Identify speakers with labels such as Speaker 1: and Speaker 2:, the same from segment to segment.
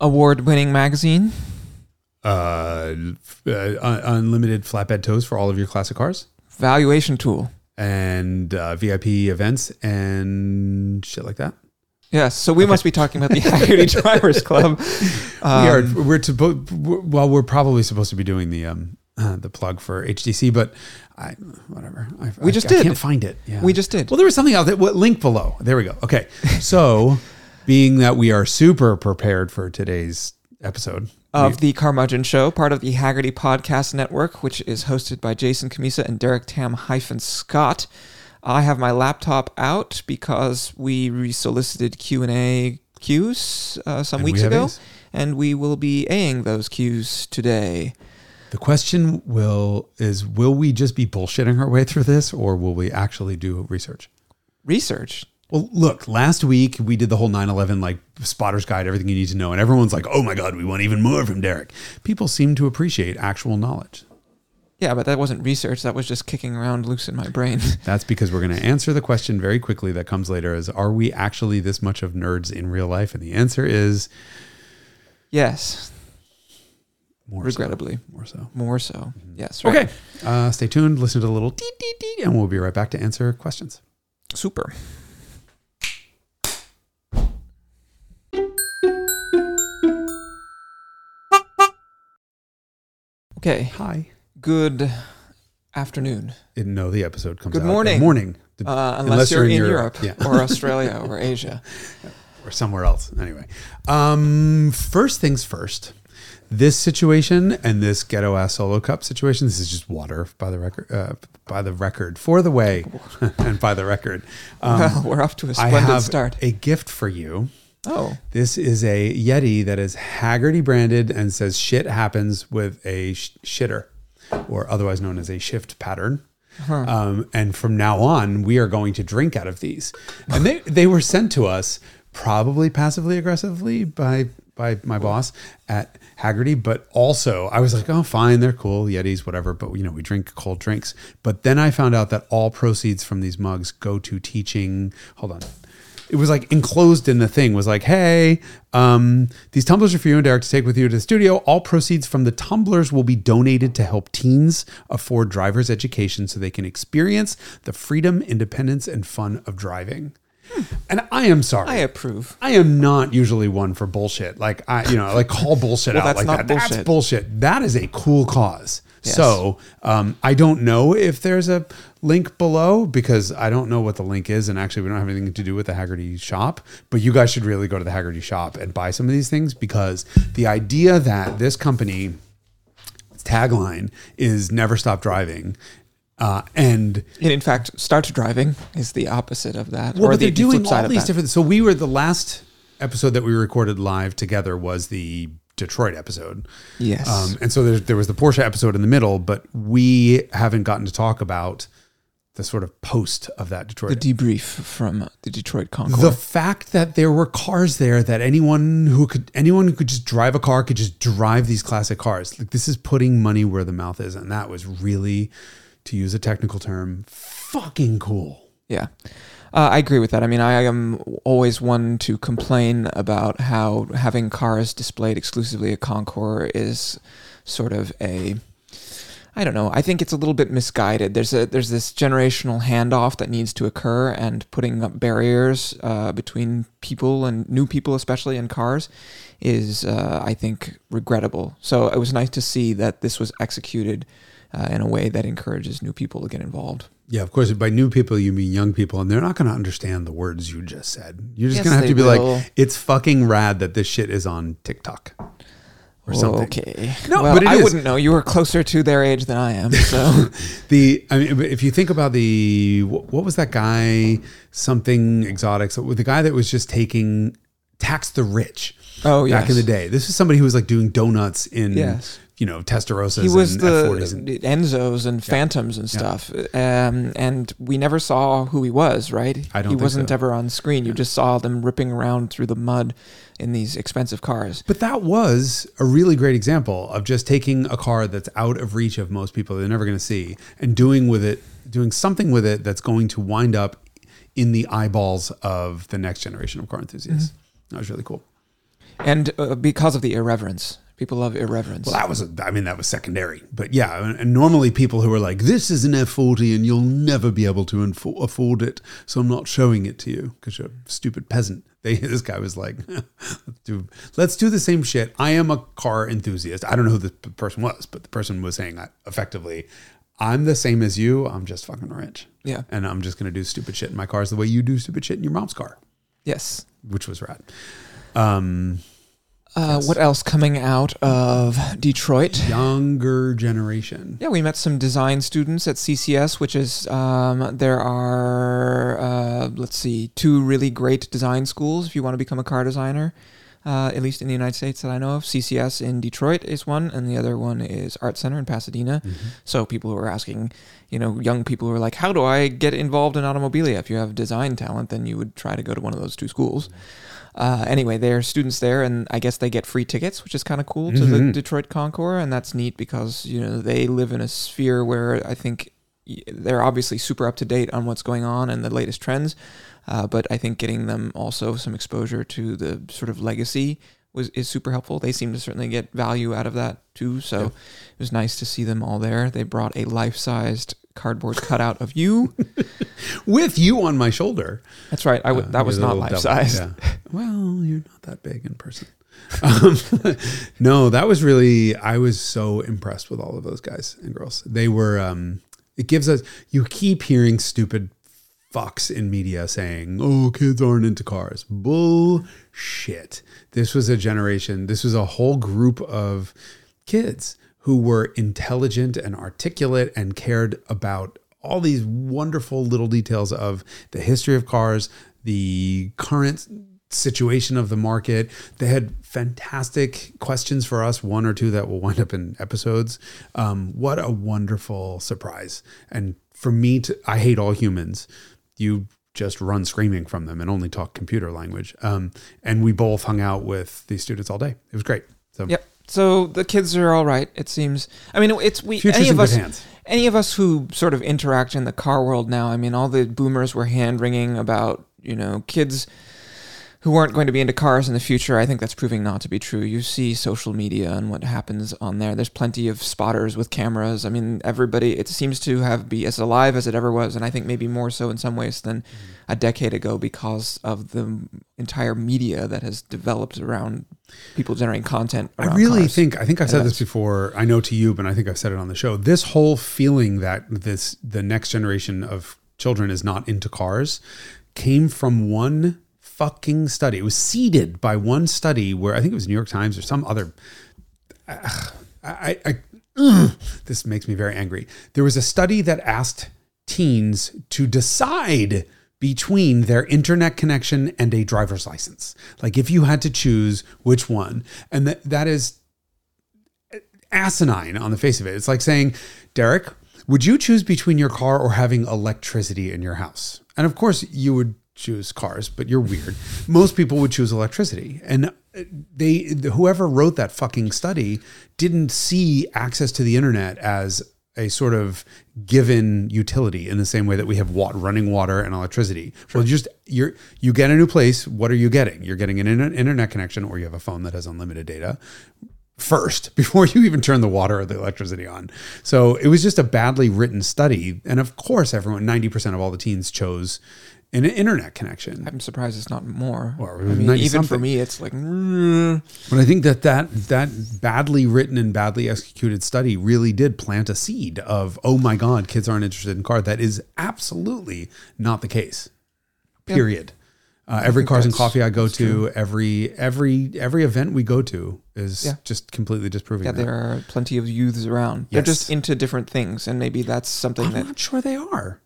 Speaker 1: award-winning magazine.
Speaker 2: Uh, uh, un- unlimited flatbed tows for all of your classic cars,
Speaker 1: Valuation tool.
Speaker 2: and uh, VIP events and shit like that.
Speaker 1: Yes, so we must be talking about the Hagerty Drivers Club.
Speaker 2: we are.
Speaker 1: Um,
Speaker 2: We're to. Well, we're probably supposed to be doing the um uh, the plug for HDC, but I whatever. I,
Speaker 1: We
Speaker 2: I-
Speaker 1: just
Speaker 2: I
Speaker 1: did.
Speaker 2: can't find it. Yeah.
Speaker 1: We just did.
Speaker 2: Well, there was something else. That, what link below? There we go. Okay, so being that we are super prepared for today's episode
Speaker 1: of the Carmudgeon Show, part of the Hagerty Podcast Network, which is hosted by Jason Cammisa and Derek Tam hyphen Scott. I have my laptop out because we resolicited Q and A cues uh, some
Speaker 2: And we
Speaker 1: weeks
Speaker 2: have
Speaker 1: ago,
Speaker 2: A's.
Speaker 1: and we will be Aing those cues today.
Speaker 2: The question will is will we just be bullshitting our way through this or will we actually do research?
Speaker 1: Research.
Speaker 2: Well, look, last week we did the whole 911 like spotter's guide, everything you need to know and everyone's like, "Oh my god, we want even more from Derek." People seem to appreciate actual knowledge.
Speaker 1: Yeah, but that wasn't research. That was just kicking around loose in my brain.
Speaker 2: That's because we're going to answer the question very quickly that comes later is are we actually this much of nerds in real life? And the answer is
Speaker 1: yes,
Speaker 2: more
Speaker 1: regrettably,
Speaker 2: so. More so.
Speaker 1: more so. Yes. Right.
Speaker 2: Okay. Uh, stay tuned, listen to the little dee dee dee and we'll be right back to answer questions.
Speaker 1: Super. Okay.
Speaker 2: Hi.
Speaker 1: Good afternoon.
Speaker 2: Didn't know the episode comes out.
Speaker 1: Good
Speaker 2: out.
Speaker 1: morning.
Speaker 2: Good morning.
Speaker 1: Uh, unless, you're, in Europe,
Speaker 2: Yeah.
Speaker 1: or Australia or Asia.
Speaker 2: or somewhere else. Anyway, um, first things first. This situation and this ghetto ass solo cup situation. This is just water by the record. Uh, by the record, for the way, and by the record. Um,
Speaker 1: well, we're off to a splendid I
Speaker 2: have
Speaker 1: start.
Speaker 2: a gift for you.
Speaker 1: Oh,
Speaker 2: This is a Yeti that is Hagerty branded and says "shit happens" with a sh- shitter, or otherwise known as a shift pattern. Um, and from now on, we are going to drink out of these. And they they were sent to us probably passively aggressively by by my boss at Hagerty, but also I was like, oh, fine, they're cool, Yetis, whatever. But you know, we drink cold drinks. But then I found out that all proceeds from these mugs go to teaching. Hold on it was like enclosed in the thing was like hey um, these tumblers are for you and derek to take with you to the studio all proceeds from the tumblers will be donated to help teens afford driver's education so they can experience the freedom independence and fun of driving and i am sorry
Speaker 1: I approve.
Speaker 2: I am not usually one for bullshit. Like I, you know, like call bullshit
Speaker 1: Well,
Speaker 2: out
Speaker 1: that's
Speaker 2: like that. That's
Speaker 1: bullshit.
Speaker 2: bullshit. That is a cool cause.
Speaker 1: Yes.
Speaker 2: So um, I don't know if there's a link below because I don't know what the link is, and actually we don't have anything to do with the Hagerty shop. But you guys should really go to the Hagerty shop and buy some of these things because the idea that this company tagline is "Never stop driving." Uh, and
Speaker 1: And in fact, start driving is the opposite of that,
Speaker 2: well,
Speaker 1: or
Speaker 2: but
Speaker 1: the,
Speaker 2: they're
Speaker 1: the
Speaker 2: doing
Speaker 1: side
Speaker 2: all these different. So we were the last episode that we recorded live together was the Detroit episode.
Speaker 1: Yes.
Speaker 2: Um, and so there, there was the Porsche episode in the middle, but we haven't gotten to talk about the sort of post of that Detroit.
Speaker 1: the debrief from the Detroit Concours.
Speaker 2: the fact that there were cars there that anyone who could anyone who could just drive a car could just drive these classic cars. Like this is putting money where the mouth is, and that was really, to use a technical term, fucking cool.
Speaker 1: Yeah. Uh, I agree with that. I mean, I am always one to complain about how having cars displayed exclusively at Concours is sort of a I don't know. I think it's a little bit misguided. There's a there's this generational handoff that needs to occur, and putting up barriers uh, between people and new people, especially in cars, is uh, I think regrettable. So it was nice to see that this was executed uh, in a way that encourages new people to get involved.
Speaker 2: Yeah, of course. By new people, you mean young people, and they're not going to understand the words you just said. You're just
Speaker 1: Yes,
Speaker 2: going to have to be
Speaker 1: will.
Speaker 2: like, "It's fucking rad that this shit is on TikTok." Or something.
Speaker 1: Okay.
Speaker 2: No,
Speaker 1: well,
Speaker 2: but it
Speaker 1: I
Speaker 2: is.
Speaker 1: wouldn't know. You were closer to their age than I am. So
Speaker 2: The I mean, if you think about the wh- what was that guy? Something exotic. So the guy that was just taking tax the rich.
Speaker 1: Oh, yeah.
Speaker 2: back
Speaker 1: yes.
Speaker 2: in the day. This is somebody who was like doing donuts in
Speaker 1: Yes.
Speaker 2: you know Testarossas.
Speaker 1: he was
Speaker 2: and
Speaker 1: the
Speaker 2: F40s and,
Speaker 1: Enzos and Phantoms and stuff. Um, and we never saw who he was, right?
Speaker 2: I don't
Speaker 1: He
Speaker 2: think
Speaker 1: wasn't
Speaker 2: so.
Speaker 1: ever on screen. You just saw them ripping around through the mud in these expensive cars.
Speaker 2: But that was a really great example of just taking a car that's out of reach of most people they're never going to see and doing with it doing something with it that's going to wind up in the eyeballs of the next generation of car enthusiasts.
Speaker 1: Mm-hmm.
Speaker 2: That was really cool.
Speaker 1: and uh, because of the irreverence, people love irreverence.
Speaker 2: Well, that was, a, I mean, that was secondary. But yeah, and, normally people who are like, this is an F40 and you'll never be able to info- afford it, so I'm not showing it to you because you're a stupid peasant. They, this guy was like, let's do, let's do the same shit. I am a car enthusiast. I don't know who the person was, but the person was saying that effectively, I'm the same as you. I'm just fucking rich.
Speaker 1: Yeah.
Speaker 2: And I'm just going to do stupid shit in my cars the way you do stupid shit in your mom's car,
Speaker 1: yes.
Speaker 2: which was rad. Um,
Speaker 1: Uh, What else coming out of Detroit?
Speaker 2: younger generation.
Speaker 1: Yeah, we met some design students at CCS, which is um, there are uh, let's see, two really great design schools if you want to become a car designer. Uh, at least in the United States that I know of, CCS in Detroit is one, and the other one is Art Center in Pasadena. So people who are asking, you know, young people who are like, "How do I get involved in automobilia?" If you have design talent, then you would try to go to one of those two schools. Uh, anyway, they're students there, and I guess they get free tickets, which is kind of cool to the
Speaker 2: Mhm.
Speaker 1: Detroit Concours, and that's neat because you know they live in a sphere where I think they're obviously super up to date on what's going on and the latest trends, uh, but I think getting them also some exposure to the sort of legacy was is super helpful. They seem to certainly get value out of that too, so
Speaker 2: Yeah.
Speaker 1: it was nice to see them all there. They brought a life-sized cardboard cutout of you.
Speaker 2: With you on my shoulder.
Speaker 1: That's right. I would.
Speaker 2: Uh,
Speaker 1: that was not life size.
Speaker 2: Yeah. Well, you're not that big in person. Um, no, that was really. I was so impressed with all of those guys and girls. They were. Um, it gives us. You keep hearing stupid fucks in media saying, "Oh, kids aren't into cars." Bullshit. This was a generation. This was a whole group of kids who were intelligent and articulate and cared about all these wonderful little details of the history of cars, the current situation of the market. They had fantastic questions for us, one or two that will wind up in episodes. Um, what a wonderful surprise. And for me to, I hate all humans. You just run screaming from them and only talk computer language. Um, and we both hung out with these students all day. It was great. So
Speaker 1: Yep. So the kids are all right. It seems. I mean, it's we.
Speaker 2: future's
Speaker 1: any
Speaker 2: in
Speaker 1: of us.
Speaker 2: hands.
Speaker 1: Any of us who sort of interact in the car world now. I mean, all the boomers were hand wringing about you know kids who weren't going to be into cars in the future. I think that's proving not to be true. You see social media and what happens on there. There's plenty of spotters with cameras. I mean, everybody. It seems to have be as alive as it ever was, and I think maybe more so in some ways than mm-hmm. a decade ago because of the entire media that has developed around people generating content.
Speaker 2: I really
Speaker 1: cars.
Speaker 2: think I think I've said this before. I know to you, but I think I've said it on the show. This whole feeling that this the next generation of children is not into cars came from one fucking study. It was seeded by one study where I think it was New York Times or some other. I, I, I ugh, this makes me very angry. There was a study that asked teens to decide between their internet connection and a driver's license. Like if you had to choose which one, and that that is asinine on the face of it. It's like saying, Derek, would you choose between your car or having electricity in your house? And of course, you would choose cars, but you're weird. Most people would choose electricity. And uh, they whoever wrote that fucking study didn't see access to the internet as a sort of given utility in the same way that we have water, running water and electricity. Well, just you're you get a new place. What are you getting? You're getting an internet internet connection, or you have a phone that has unlimited data first before you even turn the water or the electricity on. So it was just a badly written study, and of course, everyone ninety percent of all the teens chose an internet connection.
Speaker 1: I'm surprised it's not more.
Speaker 2: Or
Speaker 1: I mean,
Speaker 2: 90
Speaker 1: even for me, it's like,
Speaker 2: But I think that that that badly written and badly executed study really did plant a seed of oh my god, kids aren't interested in car. That is absolutely not the case.
Speaker 1: Yeah.
Speaker 2: Period. Uh, every cars and coffee I go to,
Speaker 1: true.
Speaker 2: every every every event we go to is
Speaker 1: Yeah.
Speaker 2: just completely disproving
Speaker 1: yeah,
Speaker 2: that.
Speaker 1: there are plenty of youths around. They're just into different things, and maybe that's something that
Speaker 2: I'm
Speaker 1: that.
Speaker 2: not sure they are.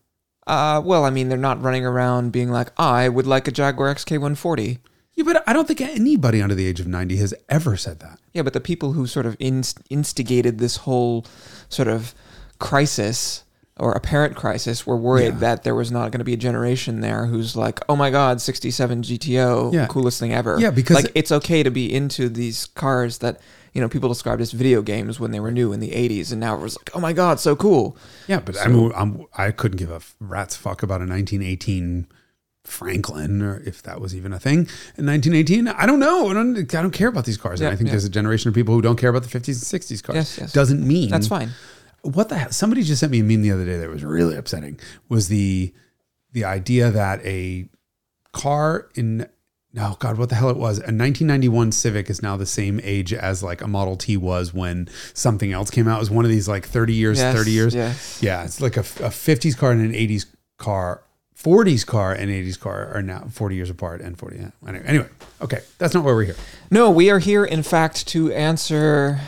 Speaker 1: Uh, well, I mean, they're not running around being like, I would like a Jaguar XK140.
Speaker 2: Yeah, but I don't think anybody under the age of 90 has ever said that.
Speaker 1: Yeah, but the people who sort of inst- instigated this whole sort of crisis or apparent crisis were worried
Speaker 2: Yeah.
Speaker 1: that there was not going to be a generation there who's like, oh my god, 67 GTO,
Speaker 2: Yeah.
Speaker 1: coolest thing ever.
Speaker 2: Yeah, because-
Speaker 1: like it's okay to be into these cars that you know people described as video games when they were new in the 80s, and now it was like, oh my god, so cool.
Speaker 2: Yeah, but I mean, I'm, I couldn't give a rat's fuck about a 1918 Franklin, or if that was even a thing in 1918. I don't know. I don't, I don't care about these cars.
Speaker 1: Yeah,
Speaker 2: and I think
Speaker 1: yeah.
Speaker 2: there's a generation of people who don't care about the 50s and 60s cars.
Speaker 1: Yes, yes.
Speaker 2: Doesn't mean
Speaker 1: That's fine.
Speaker 2: what the hell? Somebody just sent me a meme the other day that was really upsetting. Was the the idea that a car in no God, what the hell it was? A 1991 Civic is now the same age as like a Model T was when something else came out. It was one of these like 30 years,
Speaker 1: Yes,
Speaker 2: 30 years.
Speaker 1: yes.
Speaker 2: Yeah, it's like a, a 50s car and an 80s car. 40s car and 80s car are now 40 years apart and 40. Yeah. Anyway, anyway, okay, that's not why we're here.
Speaker 1: No, we are here, in fact, to answer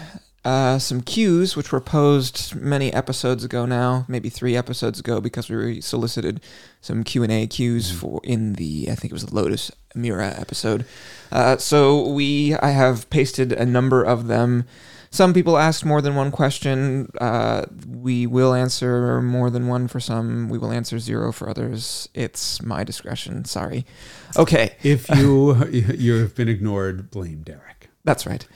Speaker 1: uh, some cues which were posed many episodes ago now, maybe three episodes ago, because we solicited some Q and A cues for in the I think it was the Lotus Emira episode. Uh, so we I have pasted a number of them. Some people asked more than one question. Uh, we will answer more than one for some. We will answer zero for others. It's my discretion. Sorry. Okay.
Speaker 2: If you you have been ignored, blame Derek.
Speaker 1: That's right.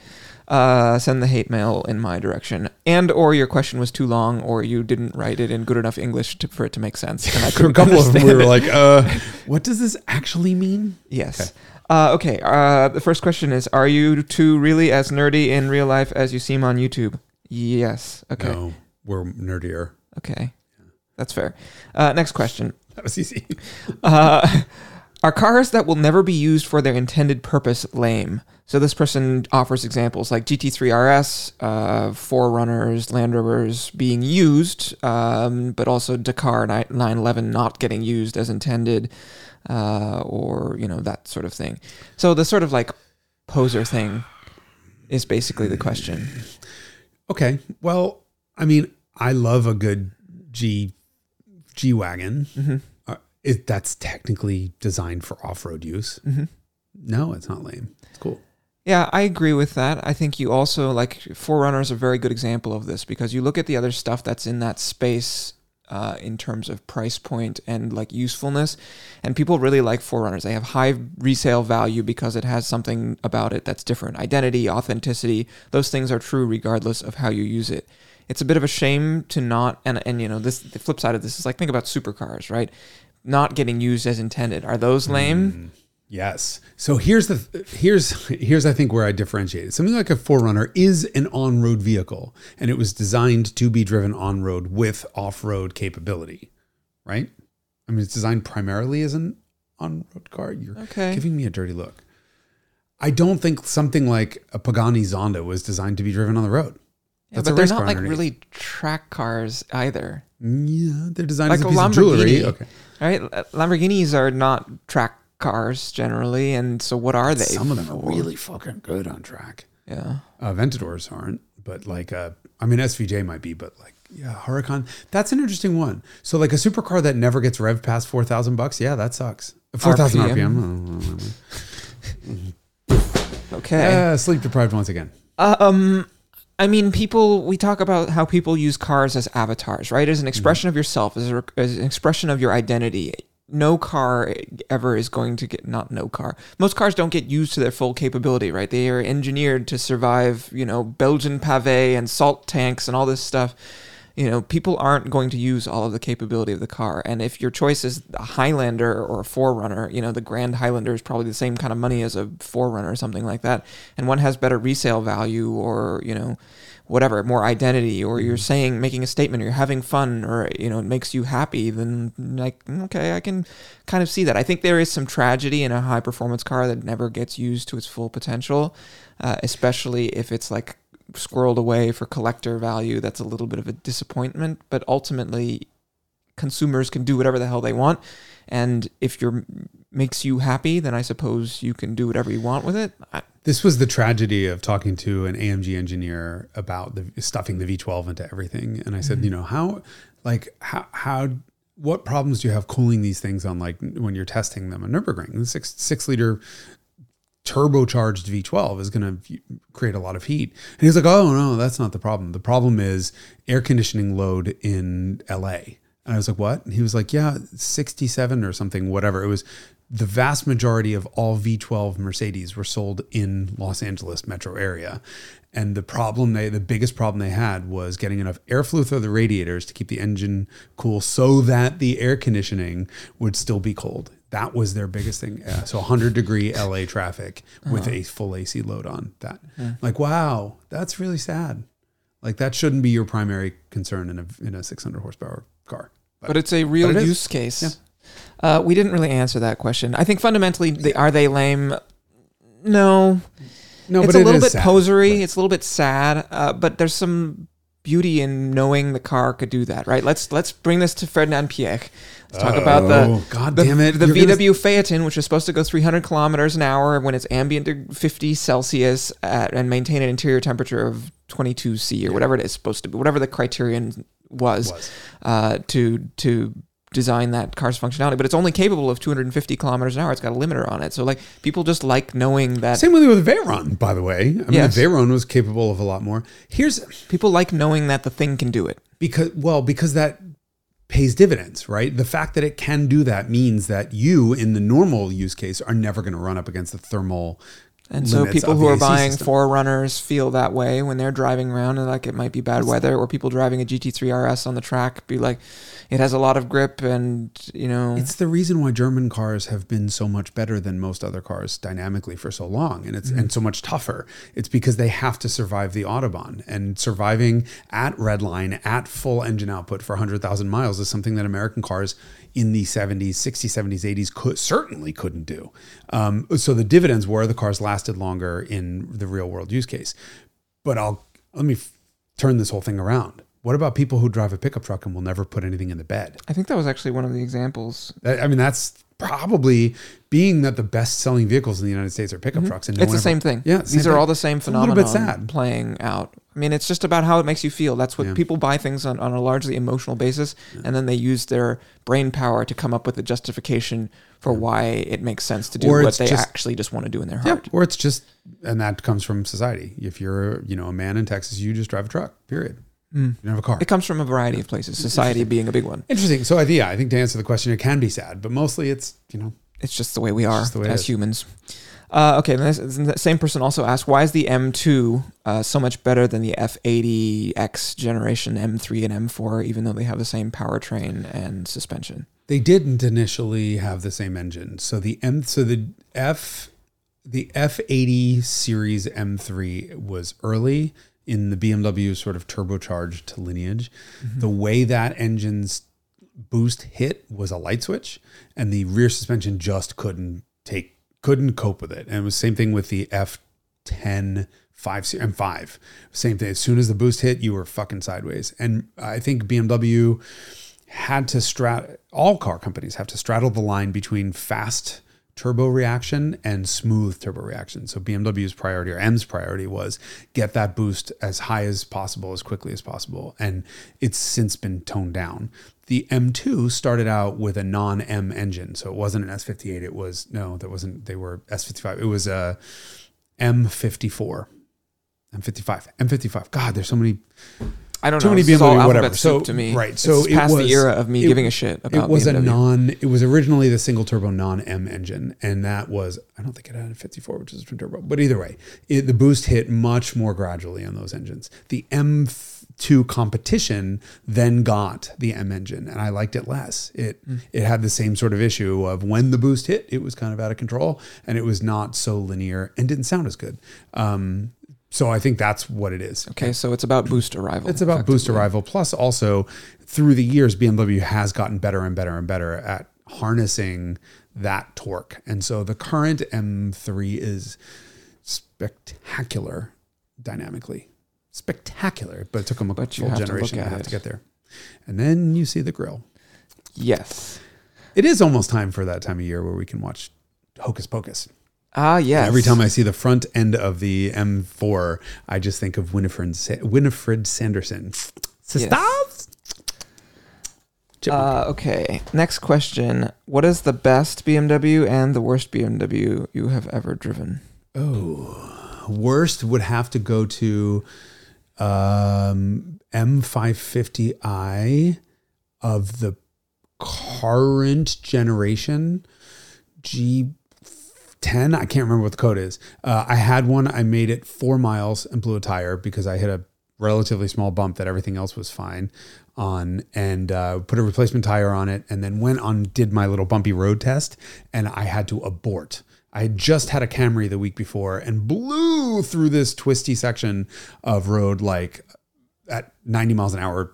Speaker 1: Uh, send the hate mail in my direction, and or your question was too long, or you didn't write it in good enough English to, for it to make sense. And I
Speaker 2: For a
Speaker 1: couldn't
Speaker 2: couple of them, we were like, uh, what does this actually mean?
Speaker 1: yes. Uh, okay. Uh, the first question is: Are you two really as nerdy in real life as you seem on YouTube? Yes. Okay.
Speaker 2: No, we're nerdier.
Speaker 1: Okay. That's fair. Uh, next question.
Speaker 2: That was easy.
Speaker 1: Uh, are cars that will never be used for their intended purpose lame? So this person offers examples like GT3 RS, uh, 4Runners, Land Rovers being used, um, but also Dakar 911 not getting used as intended, uh, or you know that sort of thing. So the sort of like poser thing is basically the question.
Speaker 2: Okay. Well, I mean, I love a good G G wagon.
Speaker 1: Mm-hmm.
Speaker 2: It, that's technically designed for off road use.
Speaker 1: Mm-hmm.
Speaker 2: No, it's not lame. It's cool.
Speaker 1: Yeah, I agree with that. I think you also like 4Runner is a very good example of this because you look at the other stuff that's in that space uh, in terms of price point and like usefulness, and people really like 4Runners. They have high resale value because it has something about it that's different. Identity, authenticity, those things are true regardless of how you use it. It's a bit of a shame to not and and you know this the flip side of this is like think about supercars, right? Not getting used as intended. Are those mm, lame?
Speaker 2: Yes. So here's the here's here's I think where I differentiate it. Something like a 4Runner is an on-road vehicle and it was designed to be driven on-road with off-road capability, right? I mean it's designed primarily as an on-road car. You're
Speaker 1: Okay.
Speaker 2: giving me a dirty look. I don't think something like a Pagani Zonda was designed to be driven on the road.
Speaker 1: Yeah,
Speaker 2: That's
Speaker 1: but they're not like
Speaker 2: underneath.
Speaker 1: really track cars either,
Speaker 2: Yeah, they're designed
Speaker 1: Like
Speaker 2: as a
Speaker 1: a
Speaker 2: piece of jewelry. Okay.
Speaker 1: Right? Lamborghinis are not track cars generally, and so what are they?
Speaker 2: Some of them are really fucking good on track.
Speaker 1: Yeah.
Speaker 2: Uh, Ventadors aren't, but like, uh, I mean, SVJ might be, but like, yeah, Huracan. That's an interesting one. So like a supercar that never gets rev past four thousand bucks. Yeah, that sucks. Four thousand
Speaker 1: RPM.
Speaker 2: RPM.
Speaker 1: Okay.
Speaker 2: Yeah, sleep deprived once again.
Speaker 1: Um, I mean, people. We talk about how people use cars as avatars, right? As an mm-hmm. expression of yourself, as, a, as an expression of your identity. No car ever is going to get not no car. Most cars don't get used to their full capability, right? They are engineered to survive, you know, Belgian pave and salt tanks and all this stuff. You know, people aren't going to use all of the capability of the car. And if your choice is a Highlander or a 4Runner, you know, the Grand Highlander is probably the same kind of money as a 4Runner or something like that. And one has better resale value or, you know, whatever, more identity, or you're saying, making a statement, or you're having fun, or, you know, it makes you happy, then, like, okay, I can kind of see that. I think there is some tragedy in a high performance car that never gets used to its full potential, uh, especially if it's like squirreled away for collector value. That's a little bit of a disappointment, but ultimately, consumers can do whatever the hell they want. And if you're makes you happy, then I suppose you can do whatever you want with it. I,
Speaker 2: This was the tragedy of talking to an AMG engineer about the stuffing the V12 into everything. And I said, mm-hmm. you know, how, like, how, how, what problems do you have cooling these things on, like, when you're testing them on Nürburgring? The six, six liter turbocharged V12 is going to create a lot of heat. And he's like, oh, no, that's not the problem. The problem is air conditioning load in LA. And I was like, what? And he was like, yeah, 67 or something, whatever. It was the vast majority of all V12 Mercedes were sold in Los Angeles metro area. And the problem they, the biggest problem they had was getting enough airflow through the radiators to keep the engine cool so that the air conditioning would still be cold. That was their biggest thing. Yeah, so 100 degree LA traffic with
Speaker 1: Uh-huh.
Speaker 2: a full AC load on that. Like, wow, that's really sad. Like that shouldn't be your primary concern in a in a 600 horsepower car.
Speaker 1: but it's a real
Speaker 2: but it is.
Speaker 1: use case. Uh, we didn't really answer that question. I think fundamentally, they, are they lame? No,
Speaker 2: No,
Speaker 1: it's
Speaker 2: but
Speaker 1: a
Speaker 2: it
Speaker 1: little
Speaker 2: is
Speaker 1: bit
Speaker 2: sad.
Speaker 1: posery.
Speaker 2: Right.
Speaker 1: It's a little bit sad, uh, but there's some beauty in knowing the car could do that, right? Let's let's bring this to Ferdinand Piech. Let's talk about the
Speaker 2: Oh, God
Speaker 1: the,
Speaker 2: damn it.
Speaker 1: the
Speaker 2: You're gonna-
Speaker 1: VW Phaeton, which is supposed to go 300 kilometers an hour when it's ambient to 50 Celsius at, and maintain an interior temperature of 22 C or whatever it is supposed to be, whatever the criterion was,
Speaker 2: Was.
Speaker 1: Uh, to to design that car's functionality. But it's only capable of 250 kilometers an hour. It's got a limiter on it. So like people just like knowing that.
Speaker 2: Same with with Veyron, by the way. I mean,
Speaker 1: Yes.
Speaker 2: the Veyron was capable of a lot more. Here's
Speaker 1: People like knowing that the thing can do it.
Speaker 2: because well because that pays dividends right the fact that it can do that means that you in the normal use case are never going to run up against the thermal
Speaker 1: And so people who are buying
Speaker 2: system.
Speaker 1: 4Runners feel that way when they're driving around and like it might be bad weather or people driving a GT3 RS on the track be like it has a lot of grip and you know
Speaker 2: it's the reason why german cars have been so much better than most other cars dynamically for so long and it's and so much tougher. It's because they have to survive the autobahn and surviving at redline at full engine output for 100000 miles is something that american cars in the 70s 60s 70s 80s could certainly couldn't do. Um, so the dividends were the cars lasted longer in the real world use case but i'll let me f- turn this whole thing around what about people who drive a pickup truck and will never put anything in the bed
Speaker 1: I think that was actually one of the examples.
Speaker 2: I mean, that's probably being that the best selling vehicles in the United States are pickup trucks. And no
Speaker 1: Mm-hmm. it's the
Speaker 2: ever-
Speaker 1: same thing.
Speaker 2: Yeah,
Speaker 1: these are
Speaker 2: thing.
Speaker 1: all the same
Speaker 2: It's a little
Speaker 1: phenomenon playing out. I mean, it's just about how it makes you feel. That's what
Speaker 2: Yeah.
Speaker 1: people buy things on, on a largely emotional basis, and then they use their brain power to come up with a justification for why it makes sense to do
Speaker 2: Or
Speaker 1: what they
Speaker 2: just-
Speaker 1: actually just want to do in their
Speaker 2: Yeah,
Speaker 1: heart.
Speaker 2: or it's just, and that comes from society. If you're, you know, a man in Texas, you just drive a truck. Period. Mm. You don't have a car.
Speaker 1: It comes from a variety of places, society being a big one.
Speaker 2: Interesting. So I think, yeah, I think to answer the question, it can be sad, but mostly it's, you know,
Speaker 1: It's just the way we are
Speaker 2: the way it
Speaker 1: as humans. Uh, okay, this, the same person also asked, why is the M2 uh, so much better than the F80X generation M3 and M4, even though they have the same powertrain and suspension?
Speaker 2: They didn't initially have the same engine. So the M so the F the F80 series M3 was early in the BMW sort of turbocharged lineage. The way that engine's boost hit was a light switch and the rear suspension just couldn't take couldn't cope with it. And it was same thing with the F10 5 se- and 5. Same thing. As soon as the boost hit, you were fucking sideways. And I think BMW had to strat all car companies have to straddle the line between fast turbo reaction and smooth turbo reaction. So BMW's priority or M's priority was get that boost as high as possible as quickly as possible and it's since been toned down. The M2 started out with a non-M engine. So it wasn't an S58, it was no, that wasn't they were S55. It was a M54. M55. M55. God, there's so many
Speaker 1: I don't
Speaker 2: too
Speaker 1: know.
Speaker 2: many
Speaker 1: this is all
Speaker 2: BMW, whatever. So
Speaker 1: to me.
Speaker 2: right, so
Speaker 1: it's
Speaker 2: it
Speaker 1: past
Speaker 2: was
Speaker 1: the era of me
Speaker 2: it-
Speaker 1: giving a shit about
Speaker 2: it was
Speaker 1: BMW.
Speaker 2: a non. It was originally the single turbo non M engine, and that was I don't think it had a 54, which is a twin turbo. But either way, it, the boost hit much more gradually on those engines. The M2 competition then got the M engine, and I liked it less. It
Speaker 1: Hmm.
Speaker 2: it had the same sort of issue of when the boost hit, it was kind of out of control, and it was not so linear and didn't sound as good. Um, so I think that's what it is.
Speaker 1: okay, so it's about boost arrival.
Speaker 2: It's about boost arrival. Plus, also through the years, BMW has gotten better and better and better at harnessing that torque. And so the current M3 is spectacular dynamically. Spectacular, but it took them a
Speaker 1: But you
Speaker 2: full
Speaker 1: have to look
Speaker 2: generation and a
Speaker 1: at
Speaker 2: half
Speaker 1: it.
Speaker 2: to get there. And then you see the grill.
Speaker 1: Yes.
Speaker 2: It is almost time for that time of year where we can watch Hocus Pocus.
Speaker 1: Ah, yes.
Speaker 2: Every time I see the front end of the M4, I just think of Winifred, Sa- Winifred Sanderson. Sisters? Chipmunk.
Speaker 1: Uh, okay. Next question. What is the best BMW and the worst BMW you have ever driven?
Speaker 2: Oh, worst would have to go to um, M550i of the current generation G10. I can't remember what the code is. Uh, I had one. I made it four miles and blew a tire because I hit a relatively small bump that everything else was fine on, and uh, put a replacement tire on it, and then went on did my little bumpy road test, and I had to abort. I had just had a Camry the week before and blew through this twisty section of road like at 90 miles an hour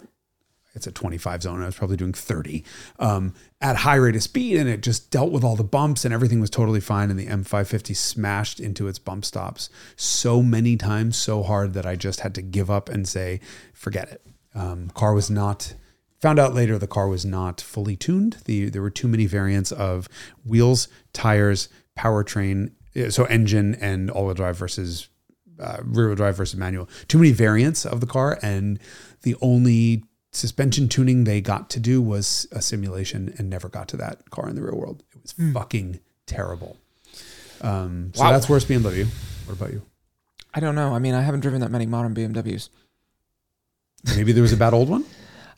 Speaker 2: it's a 25 zone. I was probably doing 30 um, at high rate of speed, and it just dealt with all the bumps, and everything was totally fine. And the M550 smashed into its bump stops so many times, so hard that I just had to give up and say, forget it. Um, car was not. Found out later the car was not fully tuned. The there were too many variants of wheels, tires, powertrain, so engine and all-wheel drive versus uh, rear-wheel drive versus manual. Too many variants of the car, and the only suspension tuning they got to do was a simulation and never got to that car in the real world. It was fucking terrible. Um, so
Speaker 1: Wow.
Speaker 2: that's worse BMW. What about you?
Speaker 1: I don't know. I mean, I haven't driven that many modern BMWs.
Speaker 2: Maybe there was a bad old one.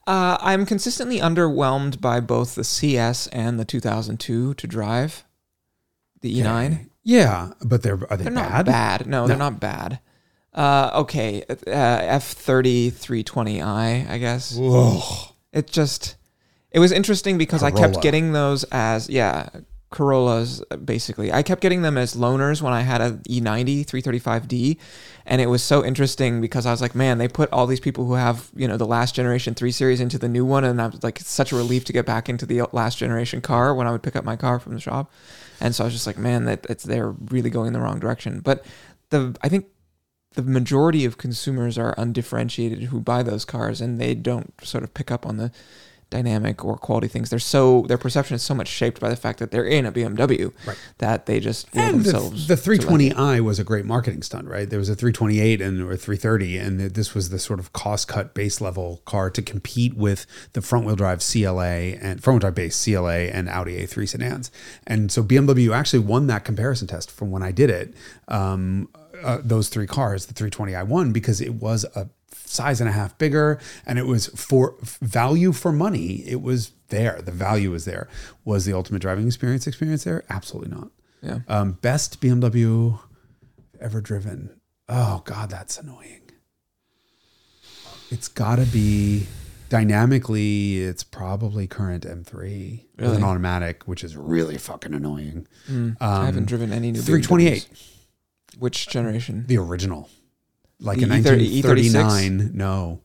Speaker 1: Uh, I'm consistently underwhelmed by both the CS and the 2002 to drive. The E9.
Speaker 2: Okay. Yeah, but they're are they
Speaker 1: They're
Speaker 2: bad?
Speaker 1: not bad. No, they're not bad. Uh, okay, uh, F30 320i, I guess.
Speaker 2: Whoa.
Speaker 1: It just it was interesting because I kept getting those as yeah, Corollas basically. I kept getting them as loaners when I had a E90 335D and it was so interesting because I was like, man, they put all these people who have, you know, the last generation 3 series into the new one and I was like it's such a relief to get back into the last generation car when I would pick up my car from the shop. And so I was just like, man, that it's they're really going in the wrong direction. But the I think the majority of consumers are undifferentiated who buy those cars and they don't sort of pick up on the dynamic or quality things. They're so their perception is so much shaped by the fact that they're in a BMW
Speaker 2: Right.
Speaker 1: that they just
Speaker 2: And
Speaker 1: themselves.
Speaker 2: the
Speaker 1: it.
Speaker 2: 320i was a great marketing stunt, right? There was a 328 and or 330, and this was the sort of cost cut base level car to compete with the front wheel drive CLA and front wheel drive base CLA and Audi A3 sedans. And so BMW actually won that comparison test from when I did it. Um, uh, those three cars, the 320i won because it was a size and a half bigger and it was for value for money. It was there. The value was there. Was the ultimate driving experience experience there? Absolutely not.
Speaker 1: Yeah.
Speaker 2: Um, best BMW ever driven. Oh God, that's annoying. It's got to be dynamically. It's probably current M3 with an automatic, which is really fucking annoying.
Speaker 1: Mm, I haven't
Speaker 2: Um,
Speaker 1: driven any new
Speaker 2: 328,
Speaker 1: BMWs. Which generation?
Speaker 2: the original, like
Speaker 1: The
Speaker 2: in
Speaker 1: E30
Speaker 2: 1939. No,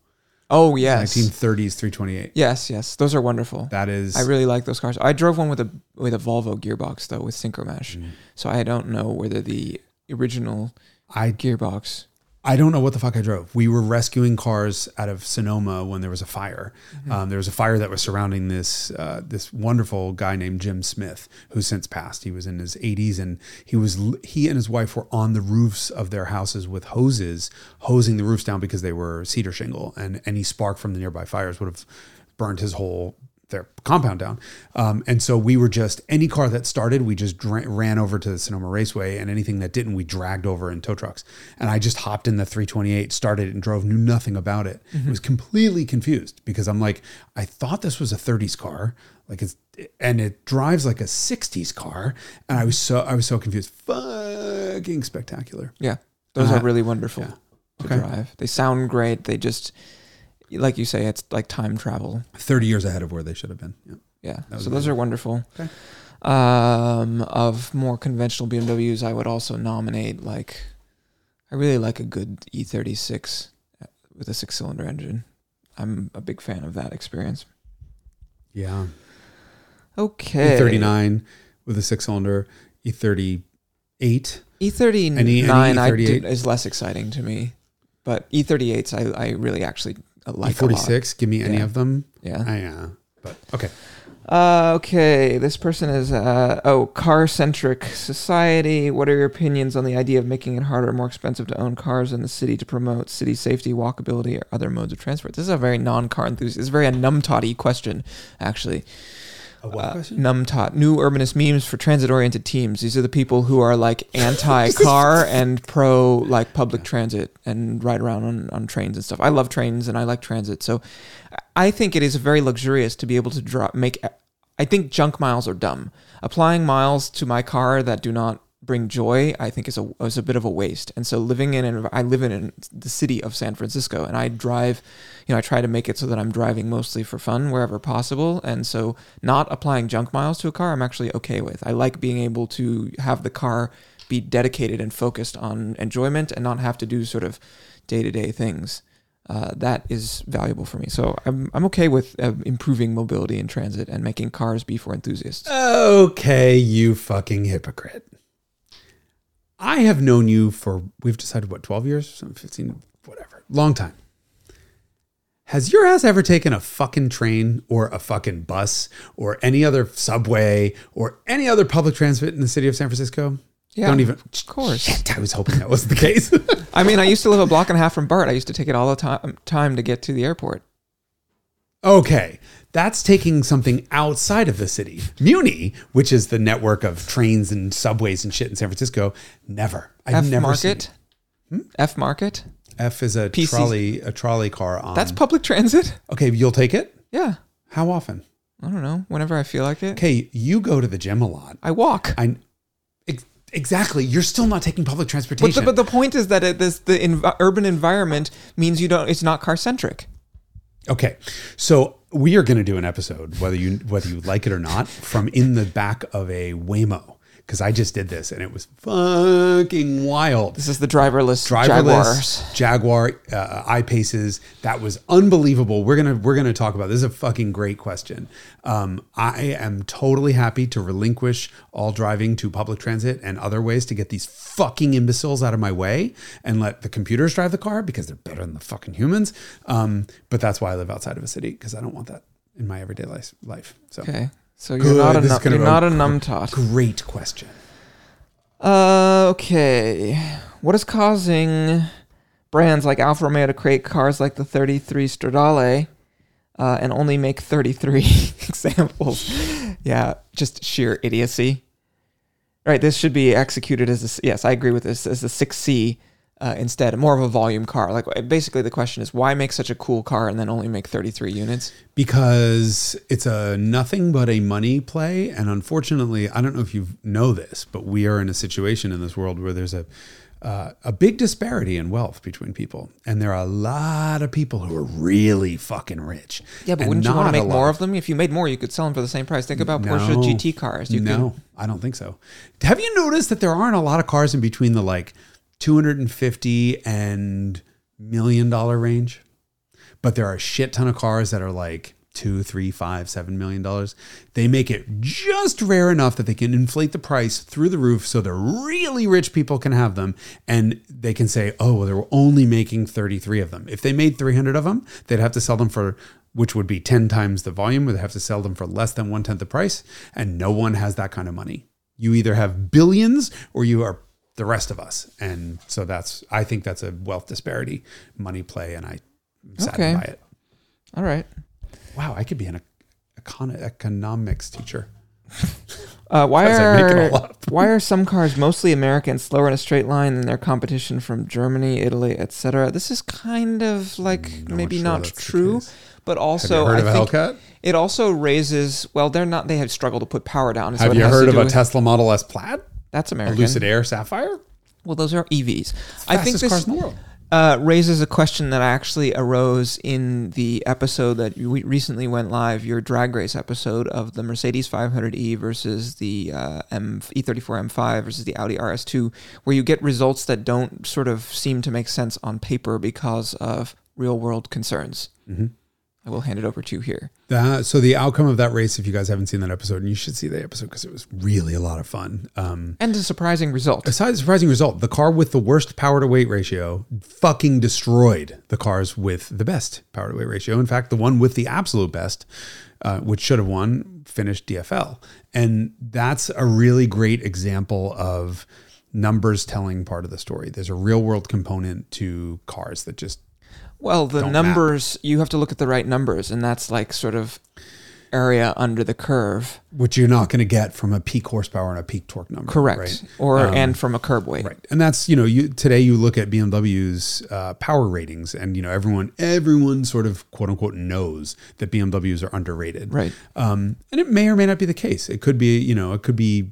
Speaker 1: Oh yes.
Speaker 2: 1930s 328.
Speaker 1: Yes, yes. Those are wonderful.
Speaker 2: That is.
Speaker 1: I really like those cars. I drove one with a with a Volvo gearbox though with Synchromesh.
Speaker 2: Mm.
Speaker 1: So I don't know whether the original
Speaker 2: I
Speaker 1: gearbox
Speaker 2: I don't know what the fuck I drove. We were rescuing cars out of Sonoma when there was a fire.
Speaker 1: Mm-hmm.
Speaker 2: Um, there was a fire that was surrounding this uh, this wonderful guy named Jim Smith, who's since passed. He was in his 80s, and he was he and his wife were on the roofs of their houses with hoses, hosing the roofs down because they were cedar shingle, and any spark from the nearby fires would have burned his whole their compound down. Um, and so we were just any car that started, we just dra- ran over to the Sonoma Raceway, and anything that didn't, we dragged over in tow trucks. And I just hopped in the 328, started it, and drove, knew nothing about it. I was completely confused because I'm like, I thought this was a 30s car, like it's, and it drives like a 60s car, and I was so I was so confused. Fucking spectacular.
Speaker 1: Yeah, those
Speaker 2: Uh,
Speaker 1: are really wonderful
Speaker 2: yeah.
Speaker 1: to
Speaker 2: Okay.
Speaker 1: drive. They sound great. They just, like you say, it's like time travel.
Speaker 2: 30 years ahead of where they should have been. Yeah.
Speaker 1: Yeah, so those are wonderful.
Speaker 2: Okay.
Speaker 1: Um, of more conventional BMWs, I would also nominate like, I really like a good E36 with a six-cylinder engine. I'm a big fan of that experience.
Speaker 2: Yeah.
Speaker 1: Okay,
Speaker 2: E39 with a six cylinder, E38.
Speaker 1: E39
Speaker 2: Any- any
Speaker 1: I
Speaker 2: E38?
Speaker 1: do, is less exciting to me, but E38s I, I really actually uh, like a lot.
Speaker 2: E46, give me any
Speaker 1: Yeah.
Speaker 2: of them.
Speaker 1: Yeah.
Speaker 2: I, yeah. But okay.
Speaker 1: Uh, okay, this person is uh, oh car centric society. What are your opinions on the idea of making it harder more expensive to own cars in the city to promote city safety, walkability, or other modes of transport? This is a very non car enthusiast. It's very a numtotty question, actually.
Speaker 2: A what
Speaker 1: Uh,
Speaker 2: question?
Speaker 1: Numtot, new urbanist memes for transit oriented teams. These are the people who are like anti car and pro like public transit and ride around on, on trains and stuff. I love trains and I like transit. So I think it is very luxurious to be able to drop, make. I think junk miles are dumb. Applying miles to my car that do not bring joy, I think is a is a bit of a waste. And so living in an I live in an, the city of San Francisco, and I drive, you know, I try to make it so that I'm driving mostly for fun wherever possible. And so not applying junk miles to a car, I'm actually okay with. I like being able to have the car be dedicated and focused on enjoyment and not have to do sort of day to day things. Uh, that is valuable for me. So I'm, I'm okay with uh, improving mobility in transit and making cars be for enthusiasts.
Speaker 2: Okay, you fucking hypocrite. I have known you for, we've decided what, 12 years? 15, whatever. Long time. Has your ass ever taken a fucking train or a fucking bus or any other subway or any other public transit in the city of San Francisco?
Speaker 1: Yeah,
Speaker 2: Don't even.
Speaker 1: Of course.
Speaker 2: Shit, I was hoping that was the case.
Speaker 1: I mean, I used to live a block and a half from BART. I used to take it all the time time to get to the airport.
Speaker 2: Okay, that's taking something outside of the city. Muni, which is the network of trains and subways and shit in San Francisco, never. I've
Speaker 1: F
Speaker 2: never
Speaker 1: Market.
Speaker 2: seen. Hmm?
Speaker 1: F Market.
Speaker 2: F is a
Speaker 1: PC.
Speaker 2: trolley, a trolley car on.
Speaker 1: That's public transit.
Speaker 2: okay. You'll take it.
Speaker 1: Yeah.
Speaker 2: How often?
Speaker 1: I don't know. Whenever I feel like it,
Speaker 2: Okay, you go to the gym a lot.
Speaker 1: I walk.
Speaker 2: I ex- exactly. You're still not taking public
Speaker 1: But
Speaker 2: transportation.
Speaker 1: the, but the point is that it, this the urban environment means you don't. It's not car centric.
Speaker 2: Okay, so we are going to do an episode, whether you whether you like it or not, from in the back of a Waymo because I just did this and it was fucking wild.
Speaker 1: This is the driverless,
Speaker 2: Driverless
Speaker 1: Jaguars.
Speaker 2: Jaguar uh, I-Paces. That was unbelievable. We're gonna we're gonna talk about this. Is a fucking great question. Um, I am totally happy to relinquish all driving to public transit and other ways to get these fucking imbeciles out of my way and let the computers drive the car because they're better than the fucking humans. Um, but that's why I live outside of a city because I don't want that in my everyday life. Life. So
Speaker 1: Okay, so you're not a
Speaker 2: This is
Speaker 1: num-
Speaker 2: gonna
Speaker 1: you're not a numtot.
Speaker 2: great question.
Speaker 1: Uh, okay. What is causing brands like Alfa Romeo to create cars like the 33 Stradale uh, and only make 33 examples? Yeah, just sheer idiocy. Right, this should be executed as a yes, I agree with this as a 6C uh, instead, more of a volume car. Like basically, the question is why make such a cool car and then only make 33 units?
Speaker 2: because it's a nothing but a money play and unfortunately i don't know if you know this but we are in a situation in this world where there's a uh, a big disparity in wealth between people and there are a lot of people who are really fucking rich
Speaker 1: Yeah, but wouldn't you want to make more of them? If you made more, you could sell them for the same price. Think about Porsche GT cars. You
Speaker 2: no
Speaker 1: could
Speaker 2: i don't think so have you noticed that there aren't a lot of cars in between the like 250 and million dollar range but there are a shit ton of cars that are like two, three, five, seven million dollars. They make it just rare enough that they can inflate the price through the roof so the really rich people can have them and they can say, oh, well, they're only making 33 of them. If they made 300 of them, they'd have to sell them for, which would be 10 times the volume, they'd have to sell them for less than one tenth the price. And no one has that kind of money. You either have billions or you are the rest of us. And so that's, I think that's a wealth disparity money play. And I, I'm saddened
Speaker 1: Okay.
Speaker 2: by it.
Speaker 1: All right.
Speaker 2: Wow, I could be an econ- economics teacher.
Speaker 1: Uh, why
Speaker 2: As I make it
Speaker 1: are why are some cars mostly American slower in a straight line than their competition from Germany, Italy, etc.? This is kind of like
Speaker 2: Not
Speaker 1: maybe
Speaker 2: sure
Speaker 1: not true, but also I think
Speaker 2: Hellcat?
Speaker 1: it also raises. Well, they're not. They have struggled to put power down.
Speaker 2: Have you heard of a
Speaker 1: with-
Speaker 2: Tesla Model S Plaid?
Speaker 1: That's American. A.
Speaker 2: Lucid Air Sapphire?
Speaker 1: Well, those are EVs. I think this
Speaker 2: cars in the world.
Speaker 1: uh, raises a question that actually arose in the episode that we recently went live, your drag race episode of the Mercedes 500e versus the uh, M E34 M5 versus the Audi RS2, where you get results that don't sort of seem to make sense on paper because of real world concerns.
Speaker 2: Mhm.
Speaker 1: I will hand it over to you here.
Speaker 2: That, so the outcome of that race, if you guys haven't seen that episode, and you should see the episode because it was really a lot of fun. Um,
Speaker 1: And a surprising result.
Speaker 2: Aside surprising result, the car with the worst power to weight ratio fucking destroyed the cars with the best power to weight ratio. In fact, the one with the absolute best, uh, which should have won, finished DFL. And that's a really great example of numbers telling part of the story. There's a real world component to cars that just
Speaker 1: Well, the numbers, you have to look at the right numbers, and that's like sort of area under the curve.
Speaker 2: which you're not going to get from a peak horsepower and a peak torque number.
Speaker 1: Correct.
Speaker 2: Right?
Speaker 1: Or
Speaker 2: Um,
Speaker 1: and from a curb weight.
Speaker 2: Right. And that's, you know, you today you look at BMW's uh, power ratings and, you know, everyone, everyone sort of quote unquote knows that BMWs are underrated.
Speaker 1: Right.
Speaker 2: Um, and it may or may not be the case. It could be, you know, it could be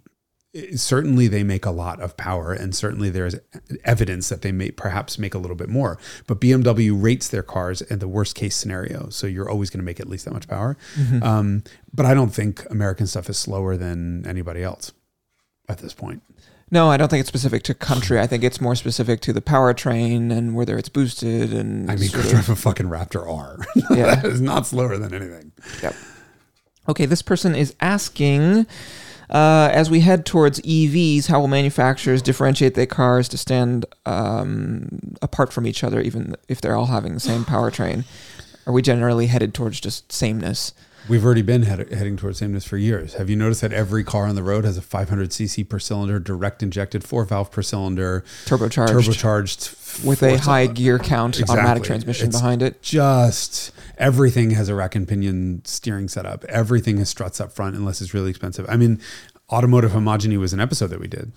Speaker 2: certainly they make a lot of power, and certainly there's evidence that they may perhaps make a little bit more. But BMW rates their cars in the worst case scenario, so you're always going to make at least that much power. Um, but I don't think American stuff is slower than anybody else at this point.
Speaker 1: No, I don't think it's specific to country. I think it's more specific to the powertrain and whether it's boosted and
Speaker 2: I mean, go drive a fucking Raptor R.
Speaker 1: Yeah.
Speaker 2: that is not slower than anything.
Speaker 1: Yep. Okay, this person is asking uh, as we head towards EVs, how will manufacturers differentiate their cars to stand um, apart from each other, even if they're all having the same powertrain? Are we generally headed towards just sameness?
Speaker 2: We've already been head- heading towards sameness for years. Have you noticed that every car on the road has a 500 cc per cylinder, direct injected, four valve per cylinder,
Speaker 1: Turbocharged,
Speaker 2: turbocharged
Speaker 1: with a high gear count
Speaker 2: Exactly.
Speaker 1: automatic transmission
Speaker 2: It's
Speaker 1: behind it.
Speaker 2: Just everything has a rack and pinion steering setup. Everything has struts up front, unless it's really expensive. I mean, automotive homogeny was an episode that we did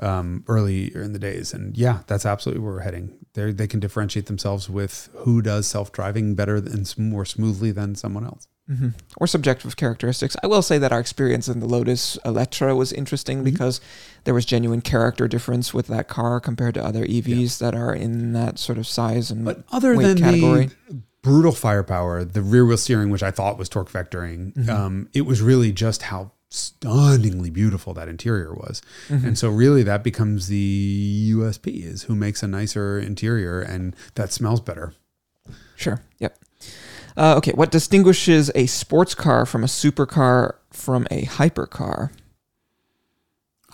Speaker 2: um, earlier in the days, and yeah, that's absolutely where we're heading. They they can differentiate themselves with who does self driving better and more smoothly than someone else.
Speaker 1: hmm Or subjective characteristics. I will say that our experience in the Lotus Eletre was interesting
Speaker 2: Mm-hmm.
Speaker 1: because there was genuine character difference with that car compared to other EVs that are in that sort of size and
Speaker 2: But other
Speaker 1: weight
Speaker 2: than
Speaker 1: category.
Speaker 2: the brutal firepower, the rear wheel steering, which I thought was torque vectoring,
Speaker 1: Mm-hmm.
Speaker 2: um, it was really just how stunningly beautiful that interior was.
Speaker 1: Mm-hmm.
Speaker 2: And so really that becomes the USP is who makes a nicer interior and that smells better.
Speaker 1: Sure. Yep. Uh, okay. What distinguishes a sports car from a supercar from a hypercar?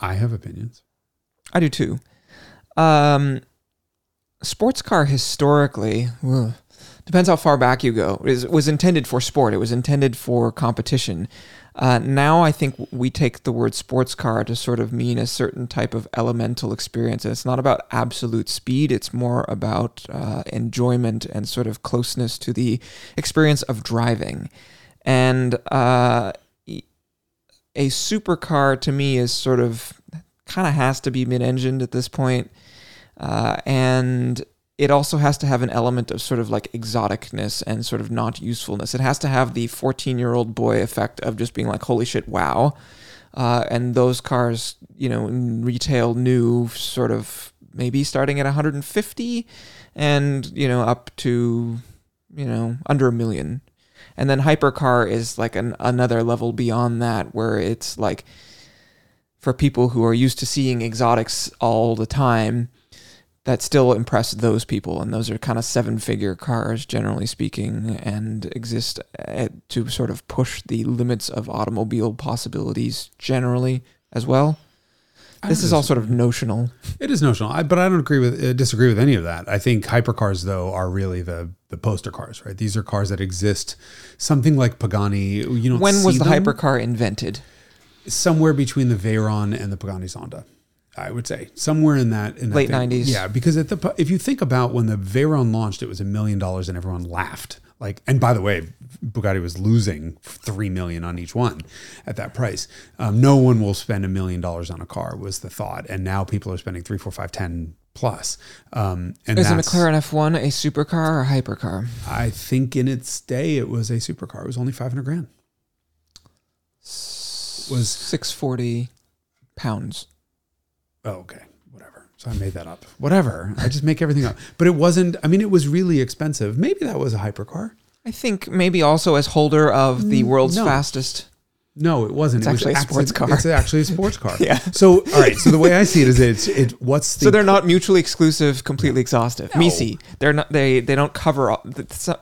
Speaker 2: I have opinions.
Speaker 1: I do too. Um, sports car historically ugh, depends how far back you go. Is was intended for sport. It was intended for competition. Uh, now I think we take the word sports car to sort of mean a certain type of elemental experience. And it's not about absolute speed. It's more about uh, enjoyment and sort of closeness to the experience of driving. And uh, a supercar to me is sort of kind of has to be mid-engined at this point. Uh, and it also has to have an element of sort of like exoticness and sort of not usefulness. It has to have the 14-year-old boy effect of just being like, holy shit, wow. Uh, and those cars, you know, retail new sort of maybe starting at 150 and, you know, up to, you know, under a million. And then hypercar is like an, another level beyond that where it's like for people who are used to seeing exotics all the time that still impress those people and those are kind of seven figure cars generally speaking and exist at, to sort of push the limits of automobile possibilities generally as well this is all sort of notional
Speaker 2: It is notional, I, but I don't agree with uh, disagree with any of that. I think hypercars though are really the the poster cars, right? These are cars that exist. Something like Pagani. You don't
Speaker 1: when was the
Speaker 2: them
Speaker 1: hypercar invented
Speaker 2: somewhere between the Veyron and the Pagani Zonda. I would say somewhere in that in that
Speaker 1: Late 90s.
Speaker 2: Yeah, because at the if you think about when the Veyron launched, it was a million dollars and everyone laughed. Like, and by the way, Bugatti was losing three million on each one at that price. Um, no one will spend a million dollars on a car was the thought, and now people are spending three, four, five, ten plus. Um, and
Speaker 1: is a mclaren f1 a supercar or a hypercar
Speaker 2: I think in its day it was a supercar. It was only five hundred grand. Was
Speaker 1: 640 pounds
Speaker 2: Oh, okay. Whatever. So I made that up. Whatever. I just make everything up. But it wasn't, I mean, it was really expensive. Maybe that was a hypercar.
Speaker 1: i think maybe also as holder of the mm, world's
Speaker 2: no.
Speaker 1: fastest
Speaker 2: No, it wasn't.
Speaker 1: It's
Speaker 2: it was
Speaker 1: actually a sports car.
Speaker 2: It's actually a sports car.
Speaker 1: Yeah.
Speaker 2: So, all right. So the way I see it is it's, it, what's the,
Speaker 1: So they're not mutually exclusive, completely exhaustive.
Speaker 2: No.
Speaker 1: Misi, they're not. They they don't cover. All,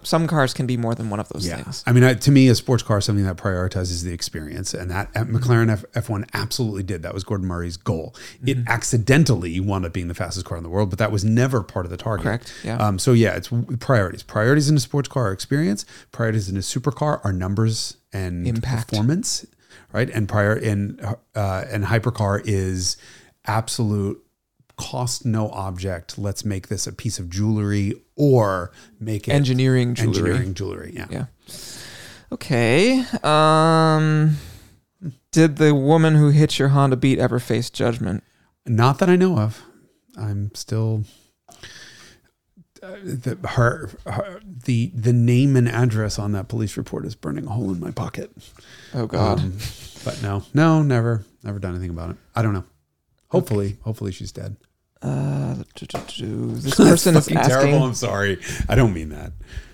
Speaker 1: some, cars can be more than one of those
Speaker 2: yeah.
Speaker 1: things.
Speaker 2: I mean, I, to me, a sports car is something that prioritizes the experience, and that uh, McLaren F, F1 absolutely did. That was Gordon Murray's goal. It
Speaker 1: Mm-hmm.
Speaker 2: accidentally wound up being the fastest car in the world, but that was never part of the target.
Speaker 1: Correct, yeah.
Speaker 2: Um, so yeah, it's priorities. Priorities in a sports car are experience. Priorities in a supercar are numbers and
Speaker 1: Impact.
Speaker 2: performance, right? And prior in uh, and hypercar is absolute cost no object. Let's make this a piece of jewelry or make it
Speaker 1: Engineering jewelry.
Speaker 2: engineering jewelry. Yeah.
Speaker 1: Yeah. Okay. Um. Did the woman who hit your Honda Beat ever face judgment?
Speaker 2: Not that I know of. I'm still. Uh, the her, her the the name and address on that police report is burning a hole in my pocket.
Speaker 1: Oh God.
Speaker 2: Um, but no, no, never, never done anything about it. I don't know. Hopefully, hopefully she's dead.
Speaker 1: Uh, do, do, do. This person is asking.
Speaker 2: terrible. I'm sorry. I don't mean that.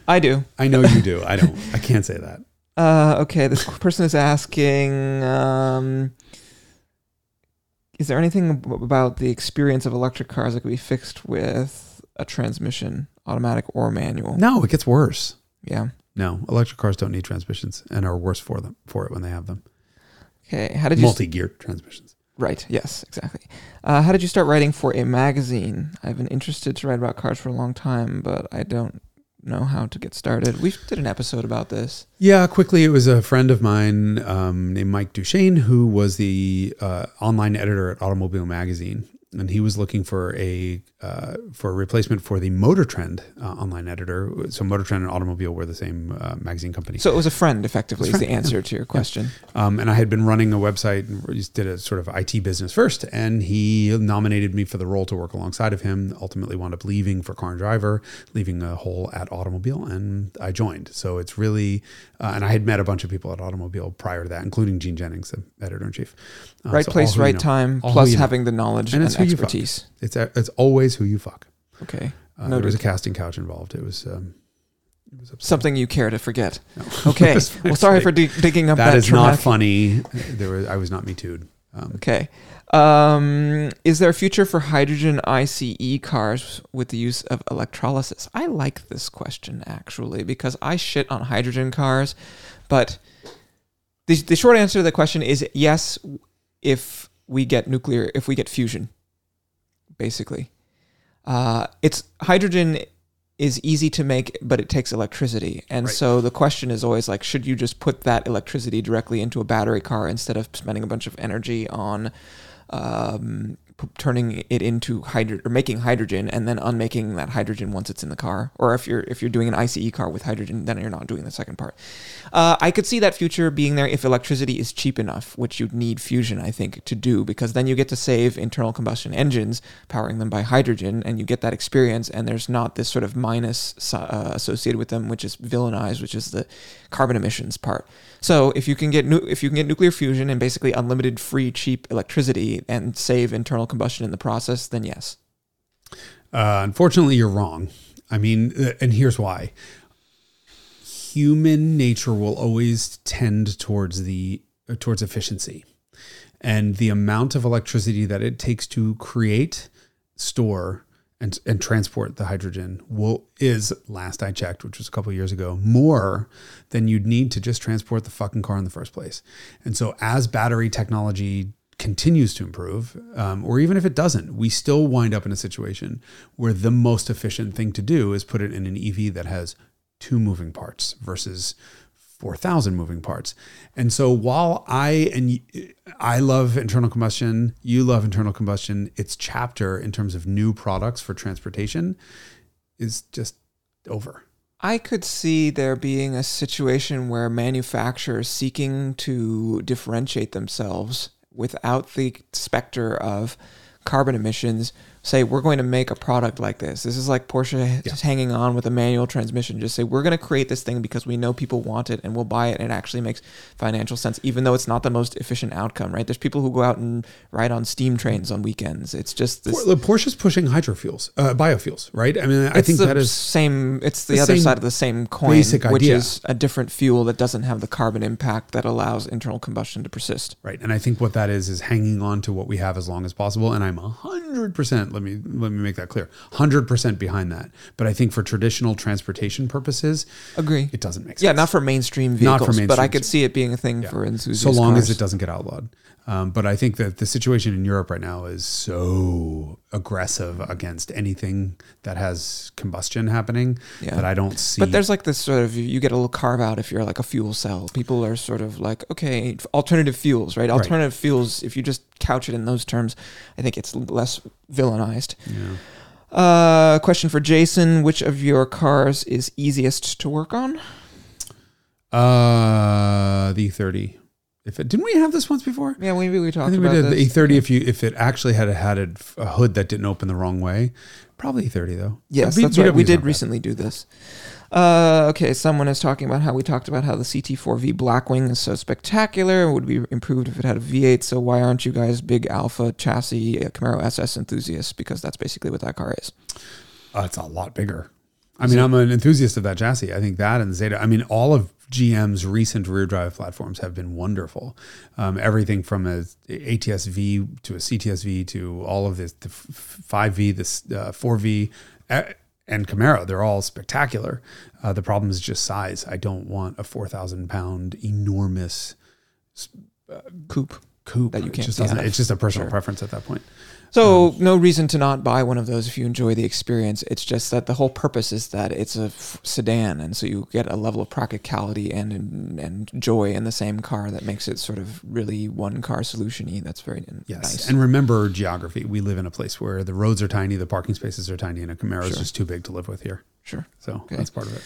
Speaker 1: I do.
Speaker 2: I know you do. I don't. I can't say that.
Speaker 1: Uh, okay, this person is asking. Um, is there anything about the experience of electric cars that could be fixed with a transmission, automatic or manual?
Speaker 2: No, it gets worse.
Speaker 1: Yeah.
Speaker 2: No, electric cars don't need transmissions and are worse for them for it when they have them.
Speaker 1: Okay. How did you?
Speaker 2: Multi-gear transmissions.
Speaker 1: Right. Yes. Exactly. Uh, how did you start writing for a magazine? I've been interested to write about cars for a long time, but I don't know how to get started. We did an episode about this.
Speaker 2: Yeah, quickly, it was a friend of mine um, named Mike Duchesne who was the uh, online editor at Automobile Magazine, and he was looking for a uh, for a replacement for the Motor Trend uh, online editor. So Motor Trend and Automobile were the same uh, magazine company.
Speaker 1: So it was a friend, effectively,
Speaker 2: It's
Speaker 1: is the
Speaker 2: friend,
Speaker 1: answer to your question.
Speaker 2: Um, and I had been running a website and just did a sort of IT business first. And he nominated me for the role to work alongside of him. Ultimately, wound up leaving for Car and Driver, leaving a hole at Automobile, and I joined. So it's really, uh, and I had met a bunch of people at Automobile prior to that, including Jean Jennings, the editor in chief. Uh,
Speaker 1: right
Speaker 2: so
Speaker 1: place, right
Speaker 2: know.
Speaker 1: time, plus
Speaker 2: you know.
Speaker 1: having the knowledge
Speaker 2: And
Speaker 1: and,
Speaker 2: it's who you fuck.
Speaker 1: expertise.
Speaker 2: It's it's always who you fuck.
Speaker 1: Okay.
Speaker 2: Uh, there was a casting couch involved. It was. Um, it was.
Speaker 1: Something you care to forget.
Speaker 2: No.
Speaker 1: Okay. Well, sorry
Speaker 2: like-
Speaker 1: for dig- digging up that.
Speaker 2: that is not funny. There was I was not me too'd. Um,
Speaker 1: Okay. Um, is there a future for hydrogen ICE cars with the use of electrolysis? I like this question actually because I shit on hydrogen cars, but the, the short answer to the question is yes, if we get nuclear, if we get fusion, basically. Uh, it's hydrogen is easy to make, but it takes electricity. And
Speaker 2: Right.
Speaker 1: so the question is always like, should you just put that electricity directly into a battery car instead of spending a bunch of energy on um, turning it into hydro or making hydrogen and then unmaking that hydrogen once it's in the car? Or if you're if you're doing an ICE car with hydrogen, then you're not doing the second part. Uh, I could see that future being there if electricity is cheap enough, which you'd need fusion, I think, to do, because then you get to save internal combustion engines, powering them by hydrogen, and you get that experience, and there's not this sort of minus uh, associated with them, which is villainized, which is the carbon emissions part. So if you can get nu- if you can get nuclear fusion and basically unlimited free cheap electricity and save internal combustion in the process, then yes.
Speaker 2: Uh, unfortunately, you're wrong. I mean, uh, and here's why. Human nature will always tend towards the uh, towards efficiency, and the amount of electricity that it takes to create, store, and and transport the hydrogen will is last I checked, which was a couple years ago, more than you'd need to just transport the fucking car in the first place. And so, as battery technology continues to improve, um, or even if it doesn't, we still wind up in a situation where the most efficient thing to do is put it in an EV that has two moving parts versus 4,000 moving parts. And so while I and I love internal combustion, you love internal combustion, its chapter in terms of new products for transportation is just over.
Speaker 1: I could see there being a situation where manufacturers seeking to differentiate themselves without the specter of carbon emissions say we're going to make a product like this. This is like Porsche just hanging on with a manual transmission. Just say we're going to create this thing because we know people want it and we'll buy it and it actually makes financial sense even though it's not the most efficient outcome, right? There's people who go out and ride on steam trains on weekends. It's just this
Speaker 2: Por- Porsche's pushing hydrofuels, uh, biofuels, right? I mean, I
Speaker 1: it's
Speaker 2: think that is
Speaker 1: same. It's the,
Speaker 2: the
Speaker 1: other side of the same coin, which is a different fuel that doesn't have the carbon impact that allows internal combustion to persist.
Speaker 2: Right. And I think what that is is hanging on to what we have as long as possible. And I'm hundred percent, let me let me make that clear. Hundred percent behind that. But I think for traditional transportation purposes,
Speaker 1: Agree.
Speaker 2: it doesn't make sense.
Speaker 1: Yeah, not for mainstream
Speaker 2: Not
Speaker 1: vehicles,
Speaker 2: for
Speaker 1: but I could see it being a thing
Speaker 2: Yeah.
Speaker 1: for enthusiast
Speaker 2: so long as it doesn't get outlawed. Um, but I think that the situation in Europe right now is so aggressive against anything that has combustion happening
Speaker 1: Yeah.
Speaker 2: that I don't see.
Speaker 1: But there's like this sort of you get a little carve out if you're like a fuel cell. People are sort of like okay, alternative fuels, right? Alternative fuels. If you just couch it in those terms, I think it's less villainized.
Speaker 2: yeah.
Speaker 1: Uh, question for Jason: Which of your cars is easiest to work on?
Speaker 2: uh, the E30. If it, didn't we have this once before?
Speaker 1: Yeah, maybe we talked
Speaker 2: I think we did
Speaker 1: this.
Speaker 2: the E30. If you if it actually had had a, a hood that didn't open the wrong way, Probably E30 though.
Speaker 1: Yes,
Speaker 2: B-
Speaker 1: that's right. We did
Speaker 2: bad.
Speaker 1: recently do this. Uh, okay, someone is talking about how we talked about how the CT4V Blackwing is so spectacular and would be improved if it had a V8. So why aren't you guys big Alpha chassis uh, Camaro SS enthusiasts? Because that's basically what that car is.
Speaker 2: Uh, it's a lot bigger. I mean, I'm an enthusiast of that chassis. I think that and the Zeta. I mean, all of GM's recent rear drive platforms have been wonderful. Um, everything from a ATS-V to a CTS-V to all of this, the 5V, this uh, 4V, uh, and Camaro. They're all spectacular. Uh, the problem is just size. I don't want a 4,000 pound enormous
Speaker 1: Coupe.
Speaker 2: coupe.
Speaker 1: That you can't
Speaker 2: just
Speaker 1: see
Speaker 2: doesn't- It's just a personal
Speaker 1: Sure.
Speaker 2: preference at that point.
Speaker 1: So no reason to not buy one of those if you enjoy the experience. It's just that the whole purpose is that it's a f- sedan, and so you get a level of practicality and and and joy in the same car that makes it sort of really one car solutiony. That's very
Speaker 2: Yes.
Speaker 1: nice.
Speaker 2: And remember geography. We live in a place where the roads are tiny, the parking spaces are tiny, and a Camaro is
Speaker 1: Sure.
Speaker 2: just too big to live with here.
Speaker 1: sure.
Speaker 2: So
Speaker 1: Okay.
Speaker 2: that's part of it.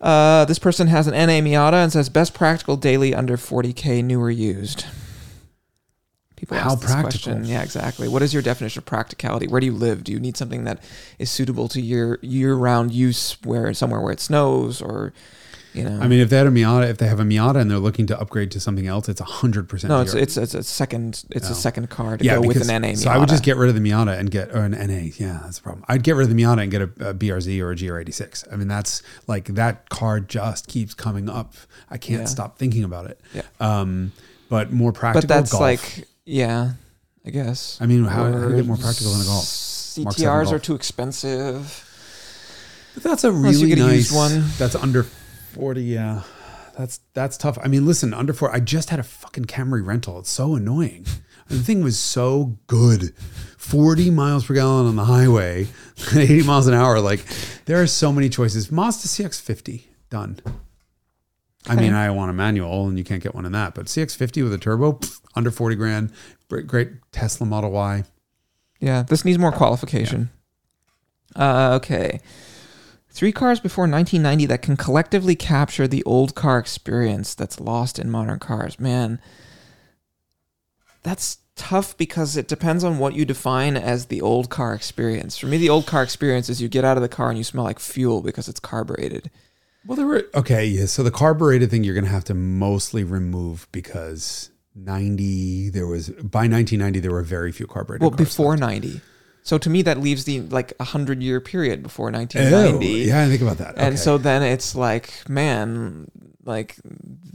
Speaker 1: Uh, this person has an NA Miata and says best practical daily under 40k new or used. People
Speaker 2: How
Speaker 1: ask this
Speaker 2: practical?
Speaker 1: question. Yeah, exactly. What is your definition of practicality? Where do you live? Do you need something that is suitable to your year-round use, where somewhere where it snows, or you know?
Speaker 2: I mean, if they had a Miata, if they have a Miata and they're looking to upgrade to something else, it's hundred percent.
Speaker 1: no, it's it's it's a second it's
Speaker 2: No.
Speaker 1: a second car to
Speaker 2: yeah,
Speaker 1: go with an NA Miata.
Speaker 2: So I would just get rid of the Miata and get or an NA. Yeah, that's the problem. I'd get rid of the Miata and get a, a BRZ or a GR86. I mean, that's like that car just keeps coming up. I can't
Speaker 1: Yeah.
Speaker 2: stop thinking about it.
Speaker 1: Yeah.
Speaker 2: Um, but more practical.
Speaker 1: but that's
Speaker 2: golf.
Speaker 1: like yeah, I guess.
Speaker 2: I mean, how, how do you get more practical than a golf?
Speaker 1: CTRs are too expensive.
Speaker 2: But that's a really
Speaker 1: a
Speaker 2: nice
Speaker 1: used one.
Speaker 2: That's under forty. Yeah, that's that's tough. I mean, listen, under four. I just had a fucking Camry rental. It's so annoying. The thing was so good, forty miles per gallon on the highway, eighty miles an hour. Like there are so many choices. Mazda CX-50 done. I mean, I want a manual, and you can't get one in that. But CX-50 with a turbo, pff, under forty grand. Great, great Tesla Model Y.
Speaker 1: Yeah, this needs more qualification. Uh, okay. Three cars before 1990 that can collectively capture the old car experience that's lost in modern cars. Man, that's tough because it depends on what you define as the old car experience. For me, the old car experience is you get out of the car and you smell like fuel because it's carbureted.
Speaker 2: Well, there were okay, yeah. So the carbureted thing you're going to have to mostly remove because 90 there was by 1990 there were very few carbureted.
Speaker 1: Well, before
Speaker 2: left.
Speaker 1: 90. So to me, that leaves the like a hundred year period before
Speaker 2: Oh,
Speaker 1: 1990.
Speaker 2: yeah, I think about that.
Speaker 1: And
Speaker 2: Okay.
Speaker 1: so then it's like, man, like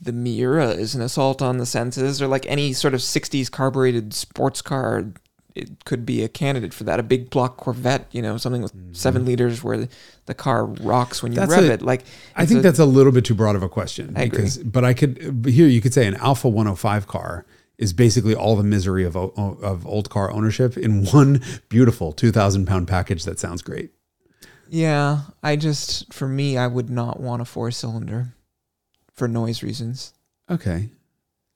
Speaker 1: the Miura is an assault on the senses, or like any sort of 60s carbureted sports car, it could be a candidate for that. A big block Corvette, you know, something with seven liters where the, the car rocks when you
Speaker 2: Mm-hmm. That's
Speaker 1: rev
Speaker 2: a-
Speaker 1: it. Like,
Speaker 2: I think
Speaker 1: a-
Speaker 2: that's a little bit too broad of a question
Speaker 1: I agree.
Speaker 2: but I could but here you could say an Alfa 105 car is basically all the misery of of old car ownership in one beautiful 2000 pound package that sounds great.
Speaker 1: yeah. I just, for me, I would not want a four cylinder for noise reasons.
Speaker 2: Okay.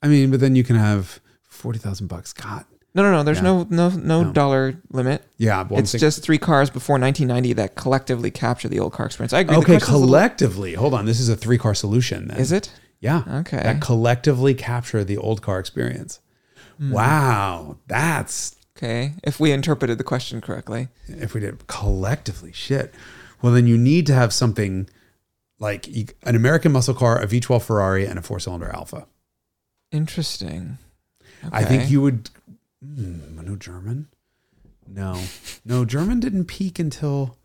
Speaker 2: I mean, but then you can have 40,000 bucks. God.
Speaker 1: No, no, no. There's no, no, no,
Speaker 2: No.
Speaker 1: dollar limit.
Speaker 2: Yeah, well, I'm
Speaker 1: it's
Speaker 2: thinking-
Speaker 1: just three cars before 1990 that collectively capture the old car experience. I agree. the
Speaker 2: Okay,
Speaker 1: question's a little-
Speaker 2: collectively. Hold on. This is a three car solution. Then.
Speaker 1: Is it?
Speaker 2: Yeah.
Speaker 1: Okay.
Speaker 2: That collectively capture the old car experience.
Speaker 1: Hmm.
Speaker 2: Wow. That's,
Speaker 1: Okay. If we interpreted the question correctly.
Speaker 2: if we did collectively, shit. Well, then you need to have something like you- an American muscle car, a V12 Ferrari, and a four cylinder Alfa.
Speaker 1: Interesting.
Speaker 2: I think
Speaker 1: Okay.
Speaker 2: you would. Hmm, no German. No, no German didn't peak until.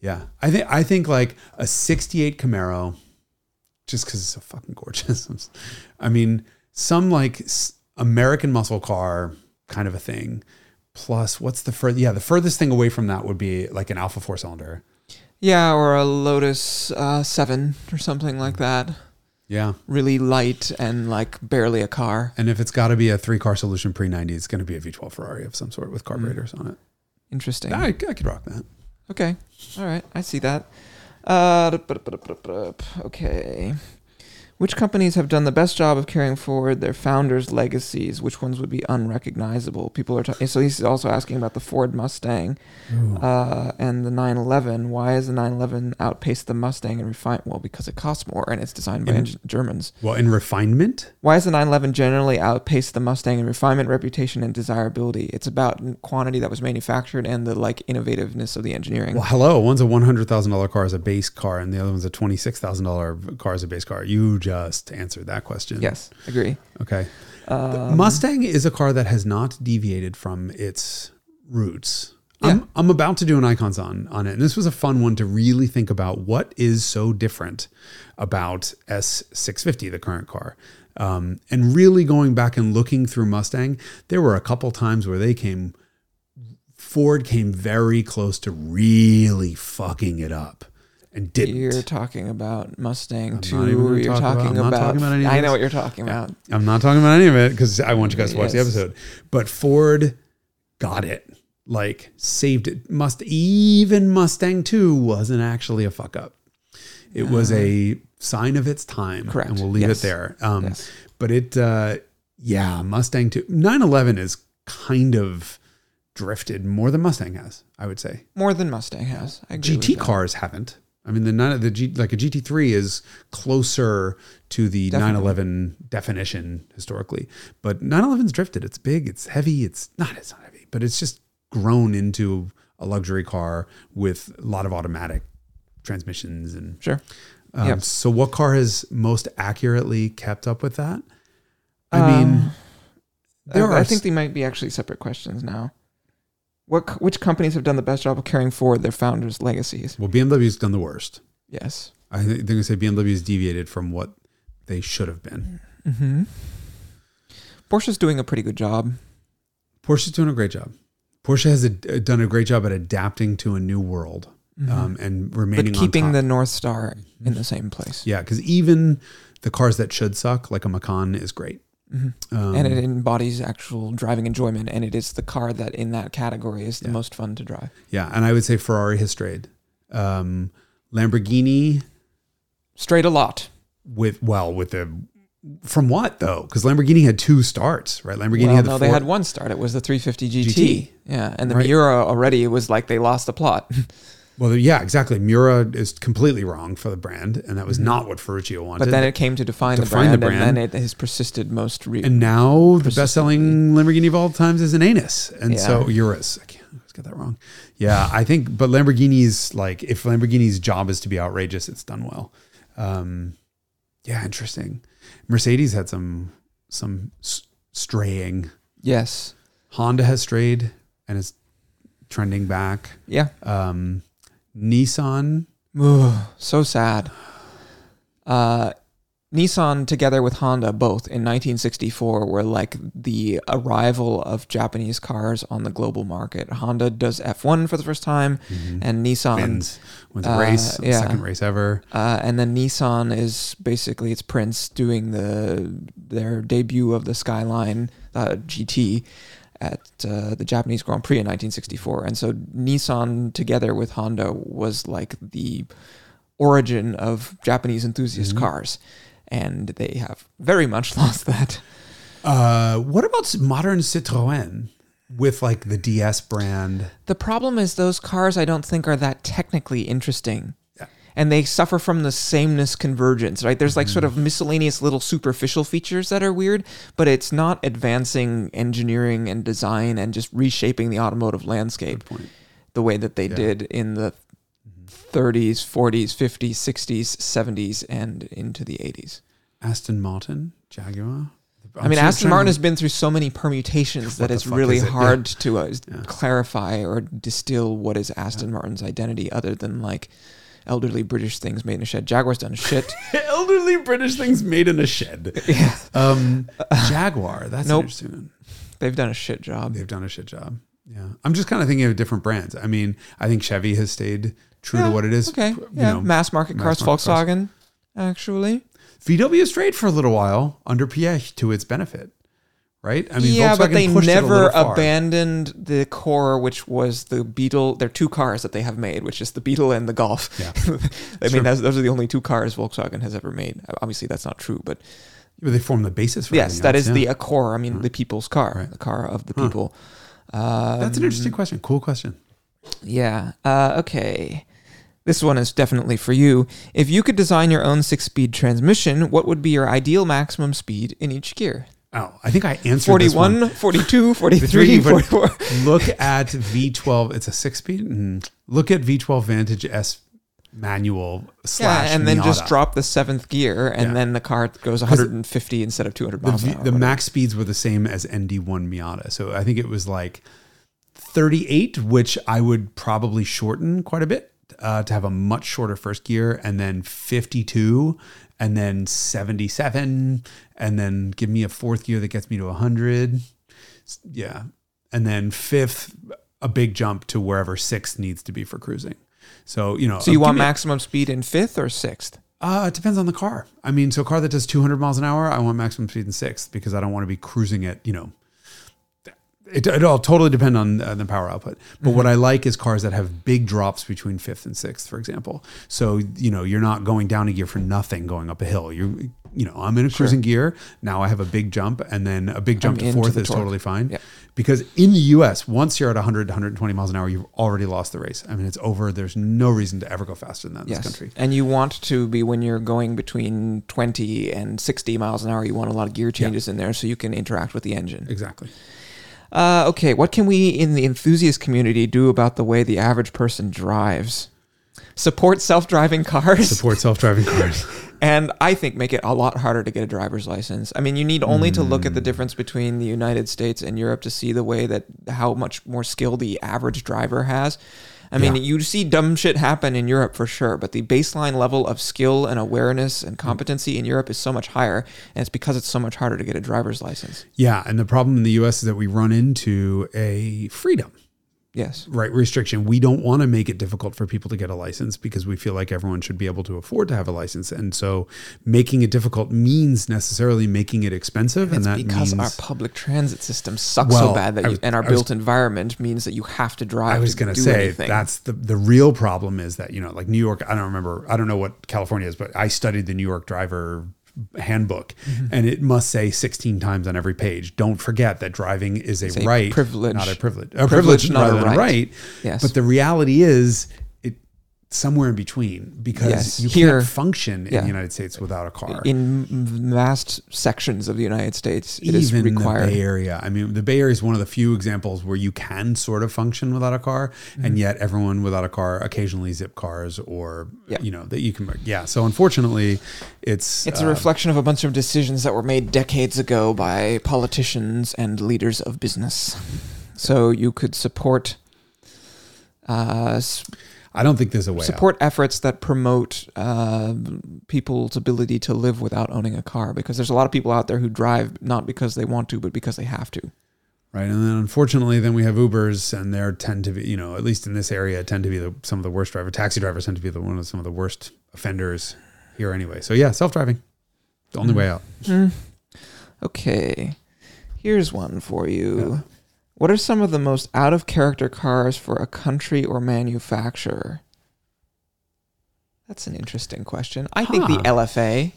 Speaker 2: Yeah, I think I think like a '68 Camaro, just because it's so fucking gorgeous. I mean, some like American muscle car kind of a thing. Plus, what's the further? Yeah, the furthest thing away from that would be like an Alfa four cylinder.
Speaker 1: Yeah, or a Lotus uh, 7 or something like that.
Speaker 2: Yeah,
Speaker 1: Really light and like barely a car.
Speaker 2: and if it's got to be a three car solution pre '90, it's going to be a V12 Ferrari of some sort with carburetors on it.
Speaker 1: Interesting.
Speaker 2: I, I could rock that.
Speaker 1: Okay. All right. I see that. Uh, okay. Which companies have done the best job of carrying forward their founders' legacies? Which ones would be unrecognizable? People are. So he's also asking about the Ford Mustang uh, and the 911. Why is the 911 outpaced the Mustang in refinement? Well, because it costs more and it's designed by
Speaker 2: In-
Speaker 1: Germans.
Speaker 2: Well, in refinement,
Speaker 1: Why is the 911 generally outpaced the Mustang in refinement, reputation, and desirability? It's about quantity that was manufactured and the like innovativeness of the engineering.
Speaker 2: well, hello. One's a one hundred thousand dollar car as a base car, and the other one's a twenty six thousand dollar car as a base car. You just answered that question.
Speaker 1: Yes, agree.
Speaker 2: Okay.
Speaker 1: Um,
Speaker 2: Mustang is a car that has not deviated from its roots.
Speaker 1: Yeah.
Speaker 2: I'm, I'm about to do an icons on on it, and this was a fun one to really think about what is so different about S650, the current car, um, and really going back and looking through Mustang. There were a couple times where they came, Ford came very close to really fucking it up, and didn't.
Speaker 1: You're talking about Mustang
Speaker 2: not
Speaker 1: 2.
Speaker 2: even
Speaker 1: You're
Speaker 2: talk about-
Speaker 1: talking
Speaker 2: I'm not
Speaker 1: about.
Speaker 2: talking about any of
Speaker 1: I know what you're talking about.
Speaker 2: I'm not talking about any of it because I want you guys to watch the episode. But Ford got it, like saved it. Must even Mustang 2 wasn't actually a fuck up. It was a sign of its time.
Speaker 1: Correct.
Speaker 2: And we'll leave
Speaker 1: Yes.
Speaker 2: it there. Um,
Speaker 1: Yes.
Speaker 2: But it, uh, yeah, Mustang 2. 911 is kind of drifted more than Mustang has, I would say.
Speaker 1: More than Mustang has. I agree
Speaker 2: GT cars haven't. I mean, the nine, the G, like a GT3 is closer to the
Speaker 1: Definitely.
Speaker 2: 911 definition historically, but 911's drifted. It's big, it's heavy. It's not, it's not heavy, but it's just grown into a luxury car with a lot of automatic transmissions and.
Speaker 1: Sure.
Speaker 2: Um,
Speaker 1: Yep.
Speaker 2: So, what car has most accurately kept up with that? I
Speaker 1: Um,
Speaker 2: mean, there
Speaker 1: I,
Speaker 2: are
Speaker 1: I think they might be actually separate questions now. What which companies have done the best job of carrying forward their founders' legacies?
Speaker 2: well, BMW's done the worst.
Speaker 1: Yes.
Speaker 2: I think they're to say BMW's deviated from what they should have been.
Speaker 1: Mm-hmm. Porsche's doing a pretty good job.
Speaker 2: Porsche's doing a great job. Porsche has a, done a great job at adapting to a new world um, and remaining
Speaker 1: Mm-hmm. but keeping the. North Star in the same place.
Speaker 2: yeah, because even the cars that should suck, like a Macan, is great.
Speaker 1: Mhm.
Speaker 2: Um,
Speaker 1: and it embodies actual driving enjoyment, and it is the car that in that category is the
Speaker 2: Yeah.
Speaker 1: most fun to drive.
Speaker 2: yeah, and I would say Ferrari has strayed. Um, Lamborghini
Speaker 1: strayed a lot.
Speaker 2: with well with the from what though? Because Lamborghini had two starts, right? Lamborghini
Speaker 1: well,
Speaker 2: had the
Speaker 1: no, they had one start. It was the 350 GT.
Speaker 2: GT.
Speaker 1: Yeah, and the
Speaker 2: Right.
Speaker 1: Miura already it was like they lost the plot.
Speaker 2: well, yeah, exactly. Miura is completely wrong for the brand, and that was not what Ferruccio wanted.
Speaker 1: Mm-hmm. but then it came to define, the,
Speaker 2: the
Speaker 1: brand,
Speaker 2: brand.
Speaker 1: and then it has persisted most. Re-
Speaker 2: And now the best-selling Lamborghini of all times is an Anus, and so
Speaker 1: Yeah.
Speaker 2: Urus. I can't I get that wrong. Yeah, I think, but Lamborghini's like if Lamborghini's job is to be outrageous, it's done well. Um, yeah, interesting. Mercedes had some some s- straying.
Speaker 1: yes.
Speaker 2: Honda has strayed and is trending back.
Speaker 1: Yeah.
Speaker 2: Um, Nissan,
Speaker 1: Ugh, so sad. Uh, Nissan, together with Honda, both in 1964, were like the arrival of Japanese cars on the global market. Honda does F1 for the first time, and Nissan.
Speaker 2: wins wins a
Speaker 1: uh,
Speaker 2: race,
Speaker 1: yeah.
Speaker 2: second race ever.
Speaker 1: Uh, and then Nissan is basically its Prince doing the their debut of the Skyline uh, GT at uh, the Japanese Grand Prix in 1964. And so Nissan, together with Honda, was like the origin of Japanese enthusiast
Speaker 2: Mm-hmm.
Speaker 1: cars. And they have very much lost that.
Speaker 2: Uh, what about modern Citroën with like the DS brand?
Speaker 1: The problem is those cars I don't think are that technically interesting.
Speaker 2: Yeah.
Speaker 1: And they suffer from the sameness convergence, right? There's like sort
Speaker 2: Mm-hmm.
Speaker 1: of miscellaneous little superficial features that are weird, but it's not advancing engineering and design and just reshaping the automotive landscape the way that they
Speaker 2: Yeah.
Speaker 1: did in the 30s, 40s, 50s, 60s, 70s, and into the 80s.
Speaker 2: Aston Martin, Jaguar.
Speaker 1: i mean,
Speaker 2: I'm
Speaker 1: Aston Martin has been through so many permutations that it's really
Speaker 2: it? Yeah.
Speaker 1: hard to uh,
Speaker 2: Yeah.
Speaker 1: clarify or distill what is Aston Martin's identity other than like elderly British things made in a shed. Jaguar's done shit.
Speaker 2: elderly British things made in a shed.
Speaker 1: yeah,
Speaker 2: Um, Jaguar. That's
Speaker 1: Nope.
Speaker 2: interesting.
Speaker 1: they've done a shit job.
Speaker 2: They've done a shit job. Yeah, I'm just kind of thinking of different brands. I mean, I think Chevy has stayed true
Speaker 1: Yeah,
Speaker 2: to what it is.
Speaker 1: Okay,
Speaker 2: You
Speaker 1: yeah,
Speaker 2: know,
Speaker 1: mass market
Speaker 2: mass
Speaker 1: cars,
Speaker 2: market cars.
Speaker 1: Volkswagen, actually.
Speaker 2: VW strayed for a little while under Piech to its benefit, right? I mean,
Speaker 1: yeah, but they
Speaker 2: a
Speaker 1: never abandoned the core, which was the Beetle. There are two cars that they have made, which is the Beetle and the Golf.
Speaker 2: Yeah.
Speaker 1: I mean, those are the only two cars Volkswagen has ever made. Obviously, that's not true, but
Speaker 2: But they form the basis for
Speaker 1: yes, that
Speaker 2: else,
Speaker 1: is
Speaker 2: yeah.
Speaker 1: the core. I mean, the people's car,
Speaker 2: Right.
Speaker 1: the car of the
Speaker 2: Huh.
Speaker 1: people. Um,
Speaker 2: That's an interesting question. Cool question.
Speaker 1: Yeah. Uh, okay. This one is definitely for you. If you could design your own six-speed transmission, what would be your ideal maximum speed in each gear?
Speaker 2: Oh, I think I answered this one.
Speaker 1: 41, 42, 43, 44.
Speaker 2: Look at V12. It's a six speed. Mm. Look at V12 Vantage S manual slash Yeah,
Speaker 1: and then just drop the seventh gear, and
Speaker 2: Yeah.
Speaker 1: then the car goes 150 instead of 200
Speaker 2: the,
Speaker 1: miles hour.
Speaker 2: the max speeds were the same as ND1 Miata. So I think it was like 38, which I would probably shorten quite a bit uh, to have a much shorter first gear, and then 52, and then 77, and then give me a fourth gear that gets me to 100. Yeah. And then fifth, a big jump to wherever sixth needs to be for cruising. So, you know,
Speaker 1: So you want
Speaker 2: me a-
Speaker 1: maximum speed in fifth or sixth?
Speaker 2: uh, it depends on the car. I mean, so a car that does 200 miles an hour, I want maximum speed in sixth because I don't want to be cruising at, you know, it, it all totally depend on uh, the power output. But what I like is cars that have big drops between fifth and sixth, for example. So, you know, you're not going down a gear for nothing going up a hill. You, you know, I'm in a cruising gear. Now I have a big jump and then a big jump
Speaker 1: I'm
Speaker 2: to fourth
Speaker 1: the
Speaker 2: is
Speaker 1: torque.
Speaker 2: totally fine.
Speaker 1: Yeah.
Speaker 2: Because in the US, once you're at 100, 120 miles an hour, you've already lost the race. I mean, it's over. There's no reason to ever go faster than that in
Speaker 1: Yes.
Speaker 2: this country.
Speaker 1: And you want to be when you're going between 20 and 60 miles an hour, you want a lot of gear changes in there so you can interact with the engine.
Speaker 2: Exactly.
Speaker 1: Uh, okay, what can we in the enthusiast community do about the way the average person drives? Support self-driving cars,
Speaker 2: Support self-driving cars.
Speaker 1: and I think make it a lot harder to get a driver's license. I mean, you need only to look at the difference between the United States and Europe to see the way that how much more skill the average driver has. I mean,
Speaker 2: Yeah.
Speaker 1: you see dumb shit happen in Europe for sure, but the baseline level of skill and awareness and mm. competency in Europe is so much higher, and it's because it's so much harder to get a driver's license.
Speaker 2: Yeah, and the problem in the U.S. is that we run into a freedom
Speaker 1: Yes.
Speaker 2: right restriction. We don't want to make it difficult for people to get a license because we feel like everyone should be able to afford to have a license, and so making it difficult means necessarily making it expensive, and
Speaker 1: It's
Speaker 2: that
Speaker 1: because
Speaker 2: means
Speaker 1: our public transit system sucks
Speaker 2: Well,
Speaker 1: so bad that
Speaker 2: I
Speaker 1: you,
Speaker 2: was-
Speaker 1: and our
Speaker 2: was-
Speaker 1: built environment means that you have to drive.
Speaker 2: I was going to say
Speaker 1: anything.
Speaker 2: that's the the real problem is that you know like New York. I don't remember. I don't know what California is, but I studied the New York driver handbook
Speaker 1: Mm-hmm.
Speaker 2: and it must say 16 times on every page don't forget that driving is a,
Speaker 1: a
Speaker 2: right
Speaker 1: privilege.
Speaker 2: not a privilege a
Speaker 1: Privilege,
Speaker 2: privilege,
Speaker 1: not a
Speaker 2: rather than a
Speaker 1: right.
Speaker 2: right
Speaker 1: Yes.
Speaker 2: but the reality is somewhere in between because
Speaker 1: Yes.
Speaker 2: you
Speaker 1: Here-
Speaker 2: can't function in the united states without a car
Speaker 1: in vast sections of the United States, it is
Speaker 2: even
Speaker 1: required.
Speaker 2: the Bay Area. I mean, the Bay Area is one of the few examples where you can sort of function without a car,
Speaker 1: Mm-hmm.
Speaker 2: and yet everyone without a car occasionally zip cars or
Speaker 1: Yeah.
Speaker 2: you know that you can. Yeah. So unfortunately, it's
Speaker 1: It's
Speaker 2: uh,
Speaker 1: a reflection of a bunch of decisions that were made decades ago by politicians and leaders of business. So you could support uh,
Speaker 2: I don't think there's a way.
Speaker 1: support efforts that promote uh, people's ability to live without owning a car, because there's a lot of people out there who drive not because they want to, but because they have to.
Speaker 2: right? And then unfortunately, then we have Ubers, and they tend to be, you know, at least in this area, tend to be the, some of the worst driver. Taxi drivers tend to be the one of some of the worst offenders here anyway. So yeah, self driving, the only way out.
Speaker 1: Hmm. Okay, here's one for you.
Speaker 2: Yeah.
Speaker 1: What are some of the most out of character cars for a country or manufacturer? That's an interesting question. I think the LFA.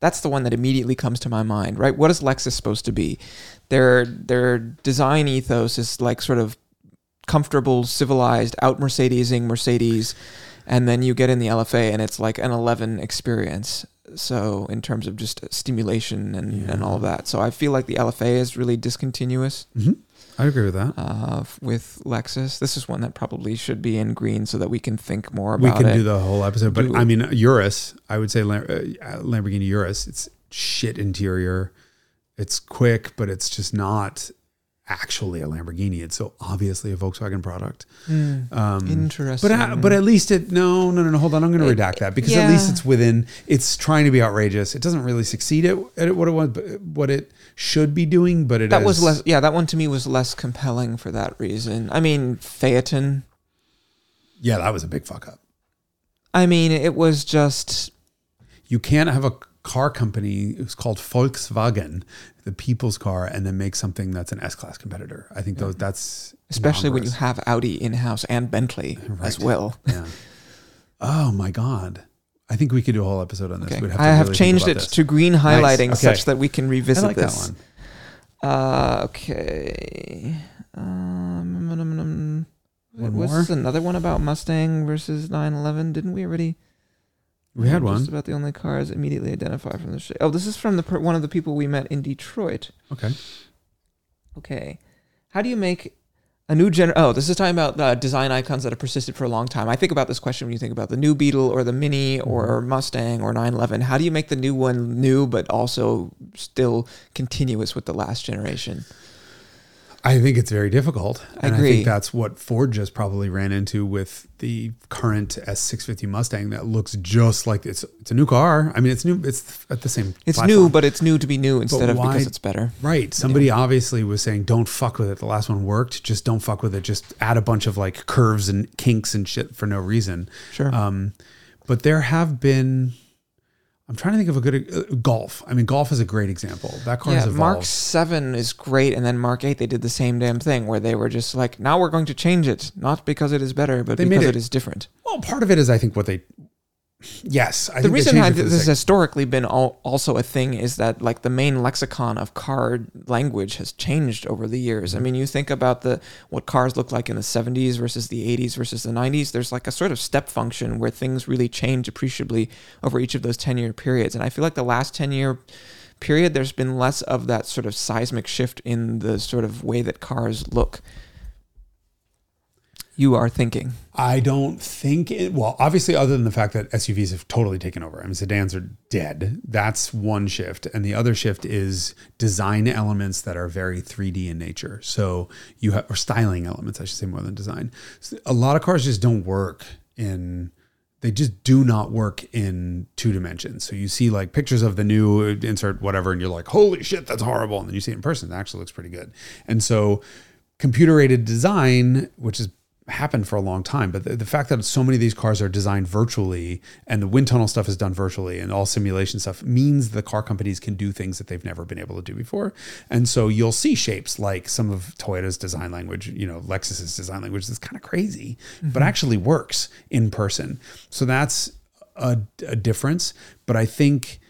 Speaker 1: That's the one that immediately comes to my mind, right? What is Lexus supposed to be? Their their design ethos is like sort of comfortable, civilized, out Mercedesing Mercedes, and then you get in the LFA and it's like an 11 experience. So in terms of just stimulation and, and all of that, so I feel like the LFA is really discontinuous
Speaker 2: hmm I agree with that.
Speaker 1: uh, with Lexus. This is one that probably should be in green so that we can think more about it.
Speaker 2: we can
Speaker 1: it.
Speaker 2: do the whole episode, but
Speaker 1: Do-
Speaker 2: I mean, Urus, I would say Lam- uh, Lamborghini Urus. It's shit interior. It's quick, but it's just not actually a Lamborghini. It's so obviously a Volkswagen product.
Speaker 1: Hmm.
Speaker 2: Um,
Speaker 1: Interesting.
Speaker 2: but but at least it no no no no hold on I'm going to redact that because at least it's within it's trying to be outrageous. It doesn't really succeed at, at what it was what it should be doing, but it
Speaker 1: that was less. Yeah, that one to me was less compelling for that reason. I mean, Phaeton.
Speaker 2: Yeah, that was a big fuck up.
Speaker 1: I mean, it was just
Speaker 2: You can't have a car company who's called Volkswagen, the people's car, and then make something that's an S class competitor. I think those that's
Speaker 1: Especially when you have Audi in house and Bentley as well.
Speaker 2: yeah. Oh my god. I think we could do a whole episode on this.
Speaker 1: Okay.
Speaker 2: To
Speaker 1: I have
Speaker 2: really
Speaker 1: changed it
Speaker 2: this.
Speaker 1: to green highlighting
Speaker 2: Okay.
Speaker 1: such that we can revisit
Speaker 2: like
Speaker 1: this.
Speaker 2: that one.
Speaker 1: Uh, okay. Um, mm, mm, mm,
Speaker 2: One
Speaker 1: was another one about Mustang versus 911? Didn't we already?
Speaker 2: We had one.
Speaker 1: Just about the only cars immediately identified from the shape. Oh, this is from the per- one of the people we met in Detroit.
Speaker 2: Okay.
Speaker 1: Okay. How do you make a new gener? Oh, this is talking about uh, design icons that have persisted for a long time. I think about this question when you think about the new Beetle or the Mini or
Speaker 2: Mm-hmm.
Speaker 1: Mustang or 911. How do you make the new one new but also still continuous with the last generation?
Speaker 2: I think it's very difficult.
Speaker 1: I
Speaker 2: and I
Speaker 1: agree.
Speaker 2: think that's what Ford just probably ran into with the current S650 Mustang that looks just like it's it's a new car. I mean, it's new. It's at the same.
Speaker 1: It's
Speaker 2: platform.
Speaker 1: new, but it's new to be new instead of
Speaker 2: why-
Speaker 1: because it's better.
Speaker 2: Right. Somebody obviously was saying, don't fuck with it. The last one worked. Just don't fuck with it. Just add a bunch of like curves and kinks and shit for no reason.
Speaker 1: Sure.
Speaker 2: Um, but there have been, I'm trying to think of a good uh, golf. I mean, golf is a great example. That car
Speaker 1: yeah,
Speaker 2: has evolved.
Speaker 1: Mark 7 is great, and then Mark 8, they did the same damn thing where they were just like, now we're going to change it, not because it is better, but
Speaker 2: They
Speaker 1: because
Speaker 2: it-
Speaker 1: it is different.
Speaker 2: well, part of it is I think what they, yes. I
Speaker 1: the
Speaker 2: think
Speaker 1: reason
Speaker 2: changed
Speaker 1: I,
Speaker 2: it for the
Speaker 1: this has historically been al- also a thing is that like the main lexicon of car language has changed over the years.
Speaker 2: Mm-hmm.
Speaker 1: I mean, you think about the what cars looked like in the 70s versus the 80s versus the 90s. There's like a sort of step function where things really change appreciably over each of those 10 year periods. And I feel like the last 10 year period, there's been less of that sort of seismic shift in the sort of way that cars look. You are thinking.
Speaker 2: I don't think it, well, obviously, other than the fact that SUVs have totally taken over. I mean, sedans are dead. That's one shift. And the other shift is design elements that are very 3D in nature. So you have, or styling elements, I should say, more than design. A lot of cars just don't work in, they just do not work in two dimensions. So you see like pictures of the new uh, insert whatever, and you're like, holy shit, that's horrible. And then you see it in person, it actually looks pretty good. And so computer aided design, which has happened for a long time, but the, the fact that so many of these cars are designed virtually and the wind tunnel stuff is done virtually and all simulation stuff means the car companies can do things that they've never been able to do before. And so you'll see shapes like some of Toyota's design language, you know, Lexus's design language that's kind of crazy, mm-hmm. but actually works in person. So that's a, a difference. But I think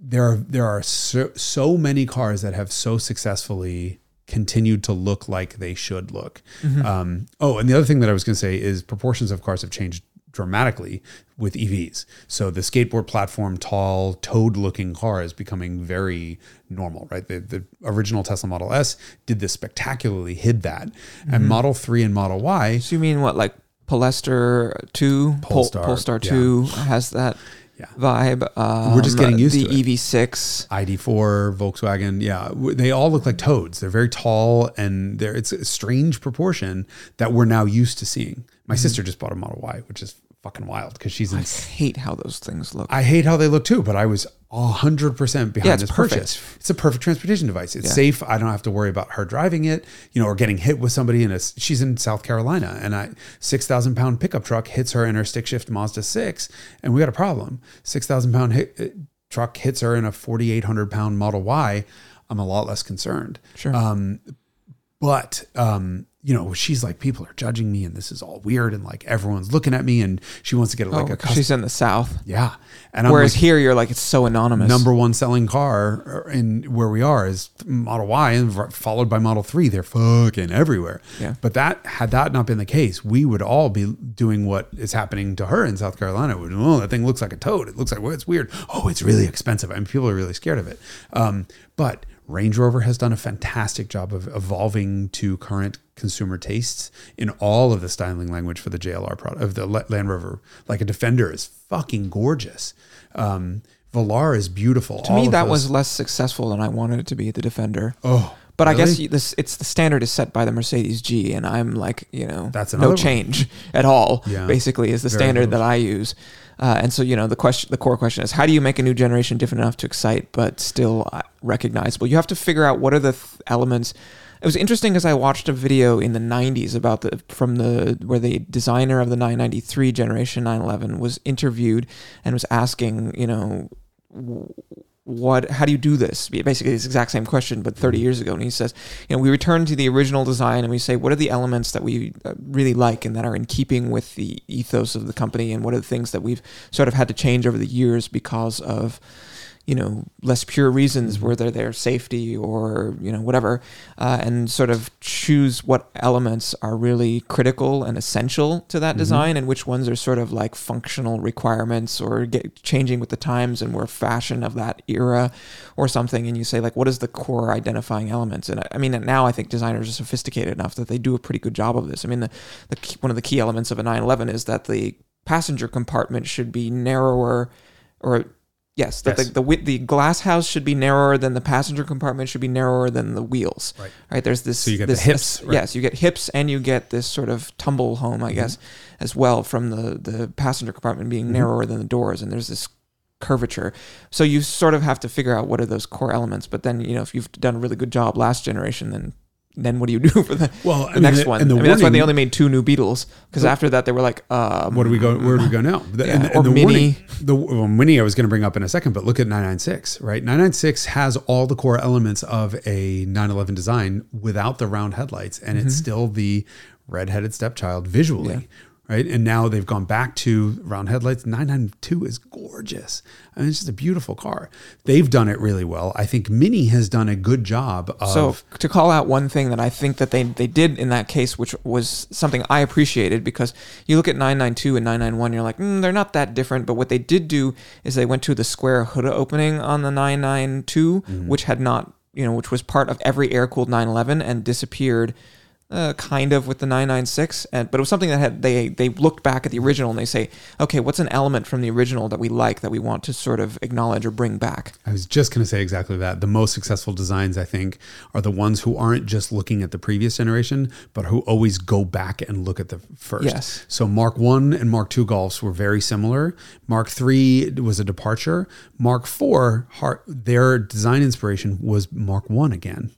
Speaker 2: there are there are so, so many cars that have so successfully continued to look like they should look. Um, oh, and the other thing that I was going to say is proportions of cars have changed dramatically with EVs. So the skateboard platform, tall, toad-looking car is becoming very normal, right? The, the original Tesla Model S did this spectacularly, hid that, and Model Three and Model Y.
Speaker 1: So you mean what, like Polestar 2? Pol-
Speaker 2: Polestar,
Speaker 1: Polestar
Speaker 2: yeah.
Speaker 1: 2 has that
Speaker 2: Yeah.
Speaker 1: vibe. Um,
Speaker 2: We're just getting used
Speaker 1: the
Speaker 2: to. The
Speaker 1: EV6.
Speaker 2: ID4, Volkswagen, yeah, they all look like toads. They're very tall, and they're it's a strange proportion that we're now used to seeing. My sister just bought a Model Y, which is fucking wild because she's in.
Speaker 1: I hate how those things look.
Speaker 2: I hate how they look too, but I was hundred percent behind
Speaker 1: Yeah,
Speaker 2: this
Speaker 1: perfect.
Speaker 2: purchase. It's a perfect transportation device. It's
Speaker 1: Yeah.
Speaker 2: safe. I don't have to worry about her driving it, you know, or getting hit with somebody in a. She's in South Carolina, and I six thousand pound pickup truck hits her in her stick shift Mazda six, and we got a problem. Six thousand pound hit, uh, truck hits her in a forty eight hundred pound Model Y. I'm a lot less concerned.
Speaker 1: Sure.
Speaker 2: Um, but um, you know, she's like, people are judging me, and this is all weird, and like everyone's looking at me, and she wants to get like
Speaker 1: oh,
Speaker 2: a custom.
Speaker 1: she's in the South.
Speaker 2: Yeah, and I'm
Speaker 1: Whereas
Speaker 2: like,
Speaker 1: here, you're like, it's so anonymous.
Speaker 2: number one selling car in where we are is Model Y, and followed by Model Three. They're fucking everywhere.
Speaker 1: Yeah.
Speaker 2: But that had that not been the case, we would all be doing what is happening to her in South Carolina. Would oh, that thing looks like a toad. It looks like well, it's weird. Oh, it's really expensive. I mean, people are really scared of it. Um, but Range Rover has done a fantastic job of evolving to current consumer tastes in all of the styling language for the JLR product of the Land Rover. Like a Defender is fucking gorgeous. Um, Velar is beautiful.
Speaker 1: to me, that was less successful than I wanted it to be, the Defender.
Speaker 2: oh,
Speaker 1: But I guess you- this it's the standard is set by the Mercedes G, and I'm like, you know,
Speaker 2: That's
Speaker 1: no
Speaker 2: another one.
Speaker 1: change at all.
Speaker 2: Yeah.
Speaker 1: Basically, is the
Speaker 2: Very
Speaker 1: standard that I use. Uh, and so, you know, the question, the core question is, how do you make a new generation different enough to excite, but still uh, recognizable? You have to figure out what are the th- elements. It was interesting because I watched a video in the '90s about the from the where the designer of the 993 generation 911 was interviewed and was asking, you know, what how do you do this? Basically it's the exact same question but 30 years ago and he says you know we return to the original design and we say what are the elements that we uh, really like and that are in keeping with the ethos of the company and what are the things that we've sort of had to change over the years because of you know less pure reasons
Speaker 2: Mm-hmm.
Speaker 1: whether they're safety or you know whatever uh, and sort of choose what elements are really critical and essential to that
Speaker 2: Mhm.
Speaker 1: design and which ones are sort of like functional requirements or changing with the times and were fashion of that era or something and you say like what is the core identifying elements and I, I mean now I think designers are sophisticated enough that they do a pretty good job of this I mean the, the key, one of the key elements of a 911 is that the passenger compartment should be narrower or Yes, that
Speaker 2: Yes.
Speaker 1: the the, the glass house should be narrower than the passenger compartment should be narrower than the wheels.
Speaker 2: Right.
Speaker 1: Right. There's this.
Speaker 2: So you get the
Speaker 1: this,
Speaker 2: hips, right.
Speaker 1: Yes, you get hips, and you get this sort of tumble home, I guess,
Speaker 2: Mm-hmm.
Speaker 1: as well from the the passenger compartment being
Speaker 2: Mhm.
Speaker 1: narrower than the doors, and there's this curvature. So you sort of have to figure out what are those core elements. But then you know if you've done a really good job last generation, then then what do you do for the,
Speaker 2: Well,
Speaker 1: the next one?
Speaker 2: And
Speaker 1: I mean, that's why they only made two new Beatles because after that they were like, um,
Speaker 2: What do we go? Where do we go now? The,
Speaker 1: Yeah,
Speaker 2: and,
Speaker 1: or
Speaker 2: the
Speaker 1: Mini.
Speaker 2: warning, the well, Mini, I was going to bring up in a second, but look at 996, right? 996 has all the core elements of a 911 design without the round headlights, and it's still the red-headed stepchild visually,
Speaker 1: Yeah.
Speaker 2: Right? And now they've gone back to round headlights. 992 is gorgeous. I mean, it's just a beautiful car. They've done it really well. I think Mini has done a good job of.
Speaker 1: So to call out one thing that I think that they they did in that case, which was something I appreciated, because you look at 992 and 991, you're like, mm, they're not that different. But what they did do is they went to the square hood opening on the 992,
Speaker 2: Mm-hmm.
Speaker 1: which had not, you know, which was part of every air cooled 911 and disappeared. Uh, kind of with the 996 and but it was something that had they they looked back at the original and they say okay what's an element from the original that we like that we want to sort of acknowledge or bring back
Speaker 2: I was just going to say exactly that. The most successful designs, I think, are the ones who aren't just looking at the previous generation, but who always go back and look at the first.
Speaker 1: Yes.
Speaker 2: So Mark One and Mark Two Golfs were very similar. Mark Three was a departure. Mark Four, har- their design inspiration was Mark One again,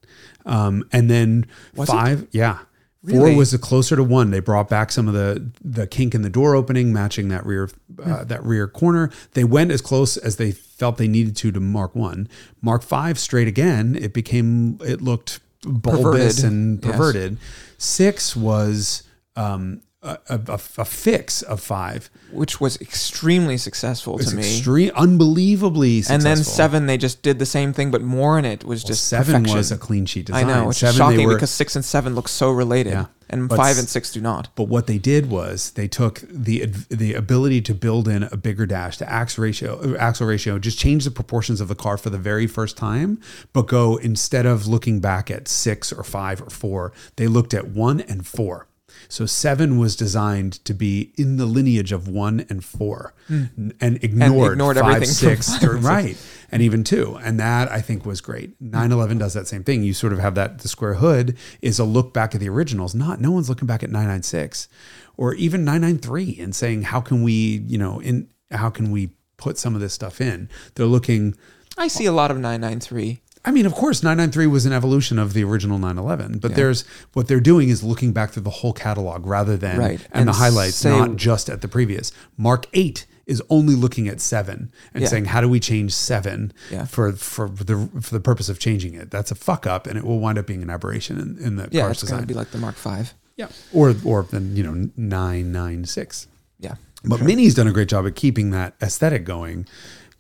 Speaker 2: um, and then
Speaker 1: Was it?
Speaker 2: five, yeah.
Speaker 1: Really?
Speaker 2: Four was the closer to one. They brought back some of the the kink in the door opening, matching that rear uh, that rear corner. They went as close as they felt they needed to to Mark One. Mark Five straight again. It became it looked bulbous
Speaker 1: Perverted.
Speaker 2: and
Speaker 1: Yes.
Speaker 2: perverted. Six was um, a, a, a fix of five.
Speaker 1: which was extremely successful to me
Speaker 2: extreme, unbelievably successful.
Speaker 1: And then seven, they just did the same thing, but more in it was
Speaker 2: Well,
Speaker 1: just
Speaker 2: seven
Speaker 1: perfection.
Speaker 2: was a clean sheet
Speaker 1: I know, which
Speaker 2: seven,
Speaker 1: is shocking
Speaker 2: were-
Speaker 1: because six and seven look so related,
Speaker 2: Yeah.
Speaker 1: and five and six do not.
Speaker 2: But what they did was they took the the ability to build in a bigger dash, the axle ratio, axle ratio, just change the proportions of the car for the very first time, but go instead of looking back at six or five or four, they looked at one and four. So seven was designed to be in the lineage of one and four, hmm. n- and ignored,
Speaker 1: ignored
Speaker 2: five,
Speaker 1: everything from
Speaker 2: six,
Speaker 1: five and six.
Speaker 2: right, and even two, and that I think was great. 911 does that same thing. You sort of have that the square hood is a look back at the originals. Not no one's looking back at 996 or even 993 and saying how can we, you know, in how can we put some of this stuff in? They're looking.
Speaker 1: I see a lot of nine nine three.
Speaker 2: I mean, of course, 993 was an evolution of the original 911, but there's what they're doing is looking back through the whole catalog rather than
Speaker 1: Right.
Speaker 2: and, the highlights,
Speaker 1: say-
Speaker 2: not just at the previous. Mark 8 is only looking at 7 and
Speaker 1: Yeah.
Speaker 2: saying how do we change 7
Speaker 1: Yeah.
Speaker 2: for for the for the purpose of changing it. That's a fuck up and it will wind up being an aberration in, in the
Speaker 1: Yeah,
Speaker 2: car's
Speaker 1: it's going to be like the Mark Five.
Speaker 2: yeah. Or or then, you know, 996.
Speaker 1: Yeah,
Speaker 2: But Mini's done a great job at keeping that aesthetic going.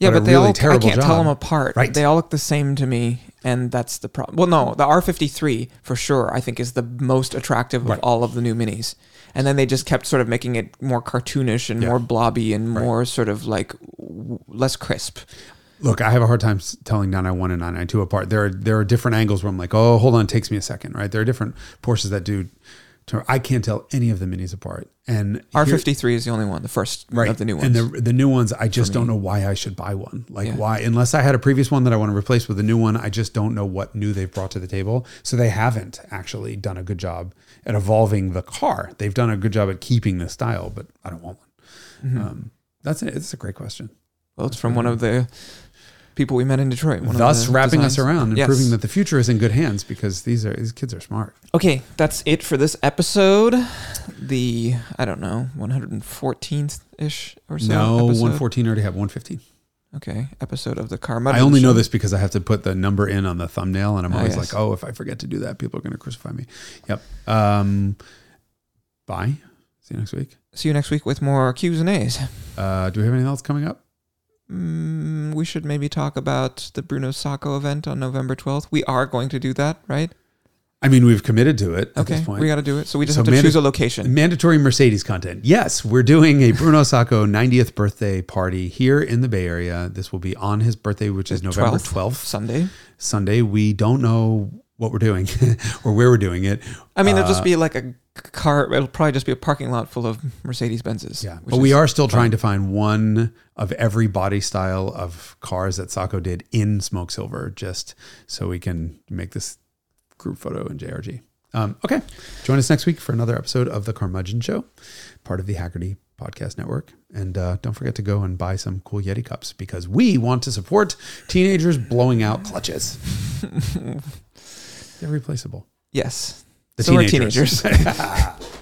Speaker 1: Yeah,
Speaker 2: a
Speaker 1: but, they
Speaker 2: really
Speaker 1: all I can't tell them apart.
Speaker 2: Right.
Speaker 1: They all look the same to me, and that's the problem. Well, no, the R fifty three for sure. I think is the most attractive
Speaker 2: Right.
Speaker 1: of all of the new minis. And then they just kept sort of making it more cartoonish and
Speaker 2: Yeah.
Speaker 1: more blobby and
Speaker 2: Right.
Speaker 1: more sort of like w- less crisp.
Speaker 2: Look, I have a hard time telling 991 and 992 apart. There are there are different angles where I'm like, oh, hold on, it takes me a second, right? There are different Porsches that do. To- I can't tell any of the minis apart. And
Speaker 1: R fifty three is the only one, the first
Speaker 2: right
Speaker 1: of the new ones.
Speaker 2: and the the new ones, I just don't know why I should buy one. Like
Speaker 1: Yeah.
Speaker 2: why, unless I had a previous one that I want to replace with a new one, I just don't know what new they've brought to the table. So they haven't actually done a good job at evolving the car. They've done a good job at keeping the style, but I don't want one.
Speaker 1: Mhm.
Speaker 2: Um, that's it. It's a great question.
Speaker 1: Well, it's from one of the people we met in Detroit. One of
Speaker 2: Thus, wrapping
Speaker 1: designs.
Speaker 2: us around and
Speaker 1: Yes.
Speaker 2: proving that the future is in good hands because these are these kids are smart.
Speaker 1: Okay, that's it for this episode. The I don't know, one hundred and fourteenth ish or so.
Speaker 2: no,
Speaker 1: episode.
Speaker 2: one fourteen already have one fifteen.
Speaker 1: Okay, episode of the Car
Speaker 2: I only know this because I have to put the number in on the thumbnail, and I'm always
Speaker 1: yes.
Speaker 2: like, oh, if I forget to do that, people are going to crucify me. Yep. Um, bye. See you next week.
Speaker 1: See you next week with more Q's and A's.
Speaker 2: Uh, do we have anything else coming up?
Speaker 1: Mm, we should maybe talk about the Bruno Sacco event on November 12th. We are going to do that, right?
Speaker 2: I mean, we've committed to it at
Speaker 1: Okay,
Speaker 2: this point.
Speaker 1: we got to do it. So we just
Speaker 2: So
Speaker 1: have to
Speaker 2: manda-
Speaker 1: choose a location.
Speaker 2: Mandatory Mercedes content. Yes, we're doing a Bruno Sacco 90th birthday party here in the Bay Area. This will be on his birthday, which is November 12th,
Speaker 1: Sunday.
Speaker 2: Sunday. We don't know what we're doing or where we're doing it.
Speaker 1: I mean, it'll
Speaker 2: Uh,
Speaker 1: just be like a car. It'll probably just be a parking lot full of Mercedes Benzes.
Speaker 2: Yeah, but we are still
Speaker 1: fun.
Speaker 2: trying to find one of every body style of cars that Sacco did in smoke silver, just so we can make this group photo in JRG. Um, okay, join us next week for another episode of the Carmudgeon Show, part of the Hagerty Podcast Network, and uh, don't forget to go and buy some cool Yeti cups because we want to support teenagers blowing out clutches. They're replaceable.
Speaker 1: Yes.
Speaker 2: The
Speaker 1: so
Speaker 2: teenagers.
Speaker 1: teenagers.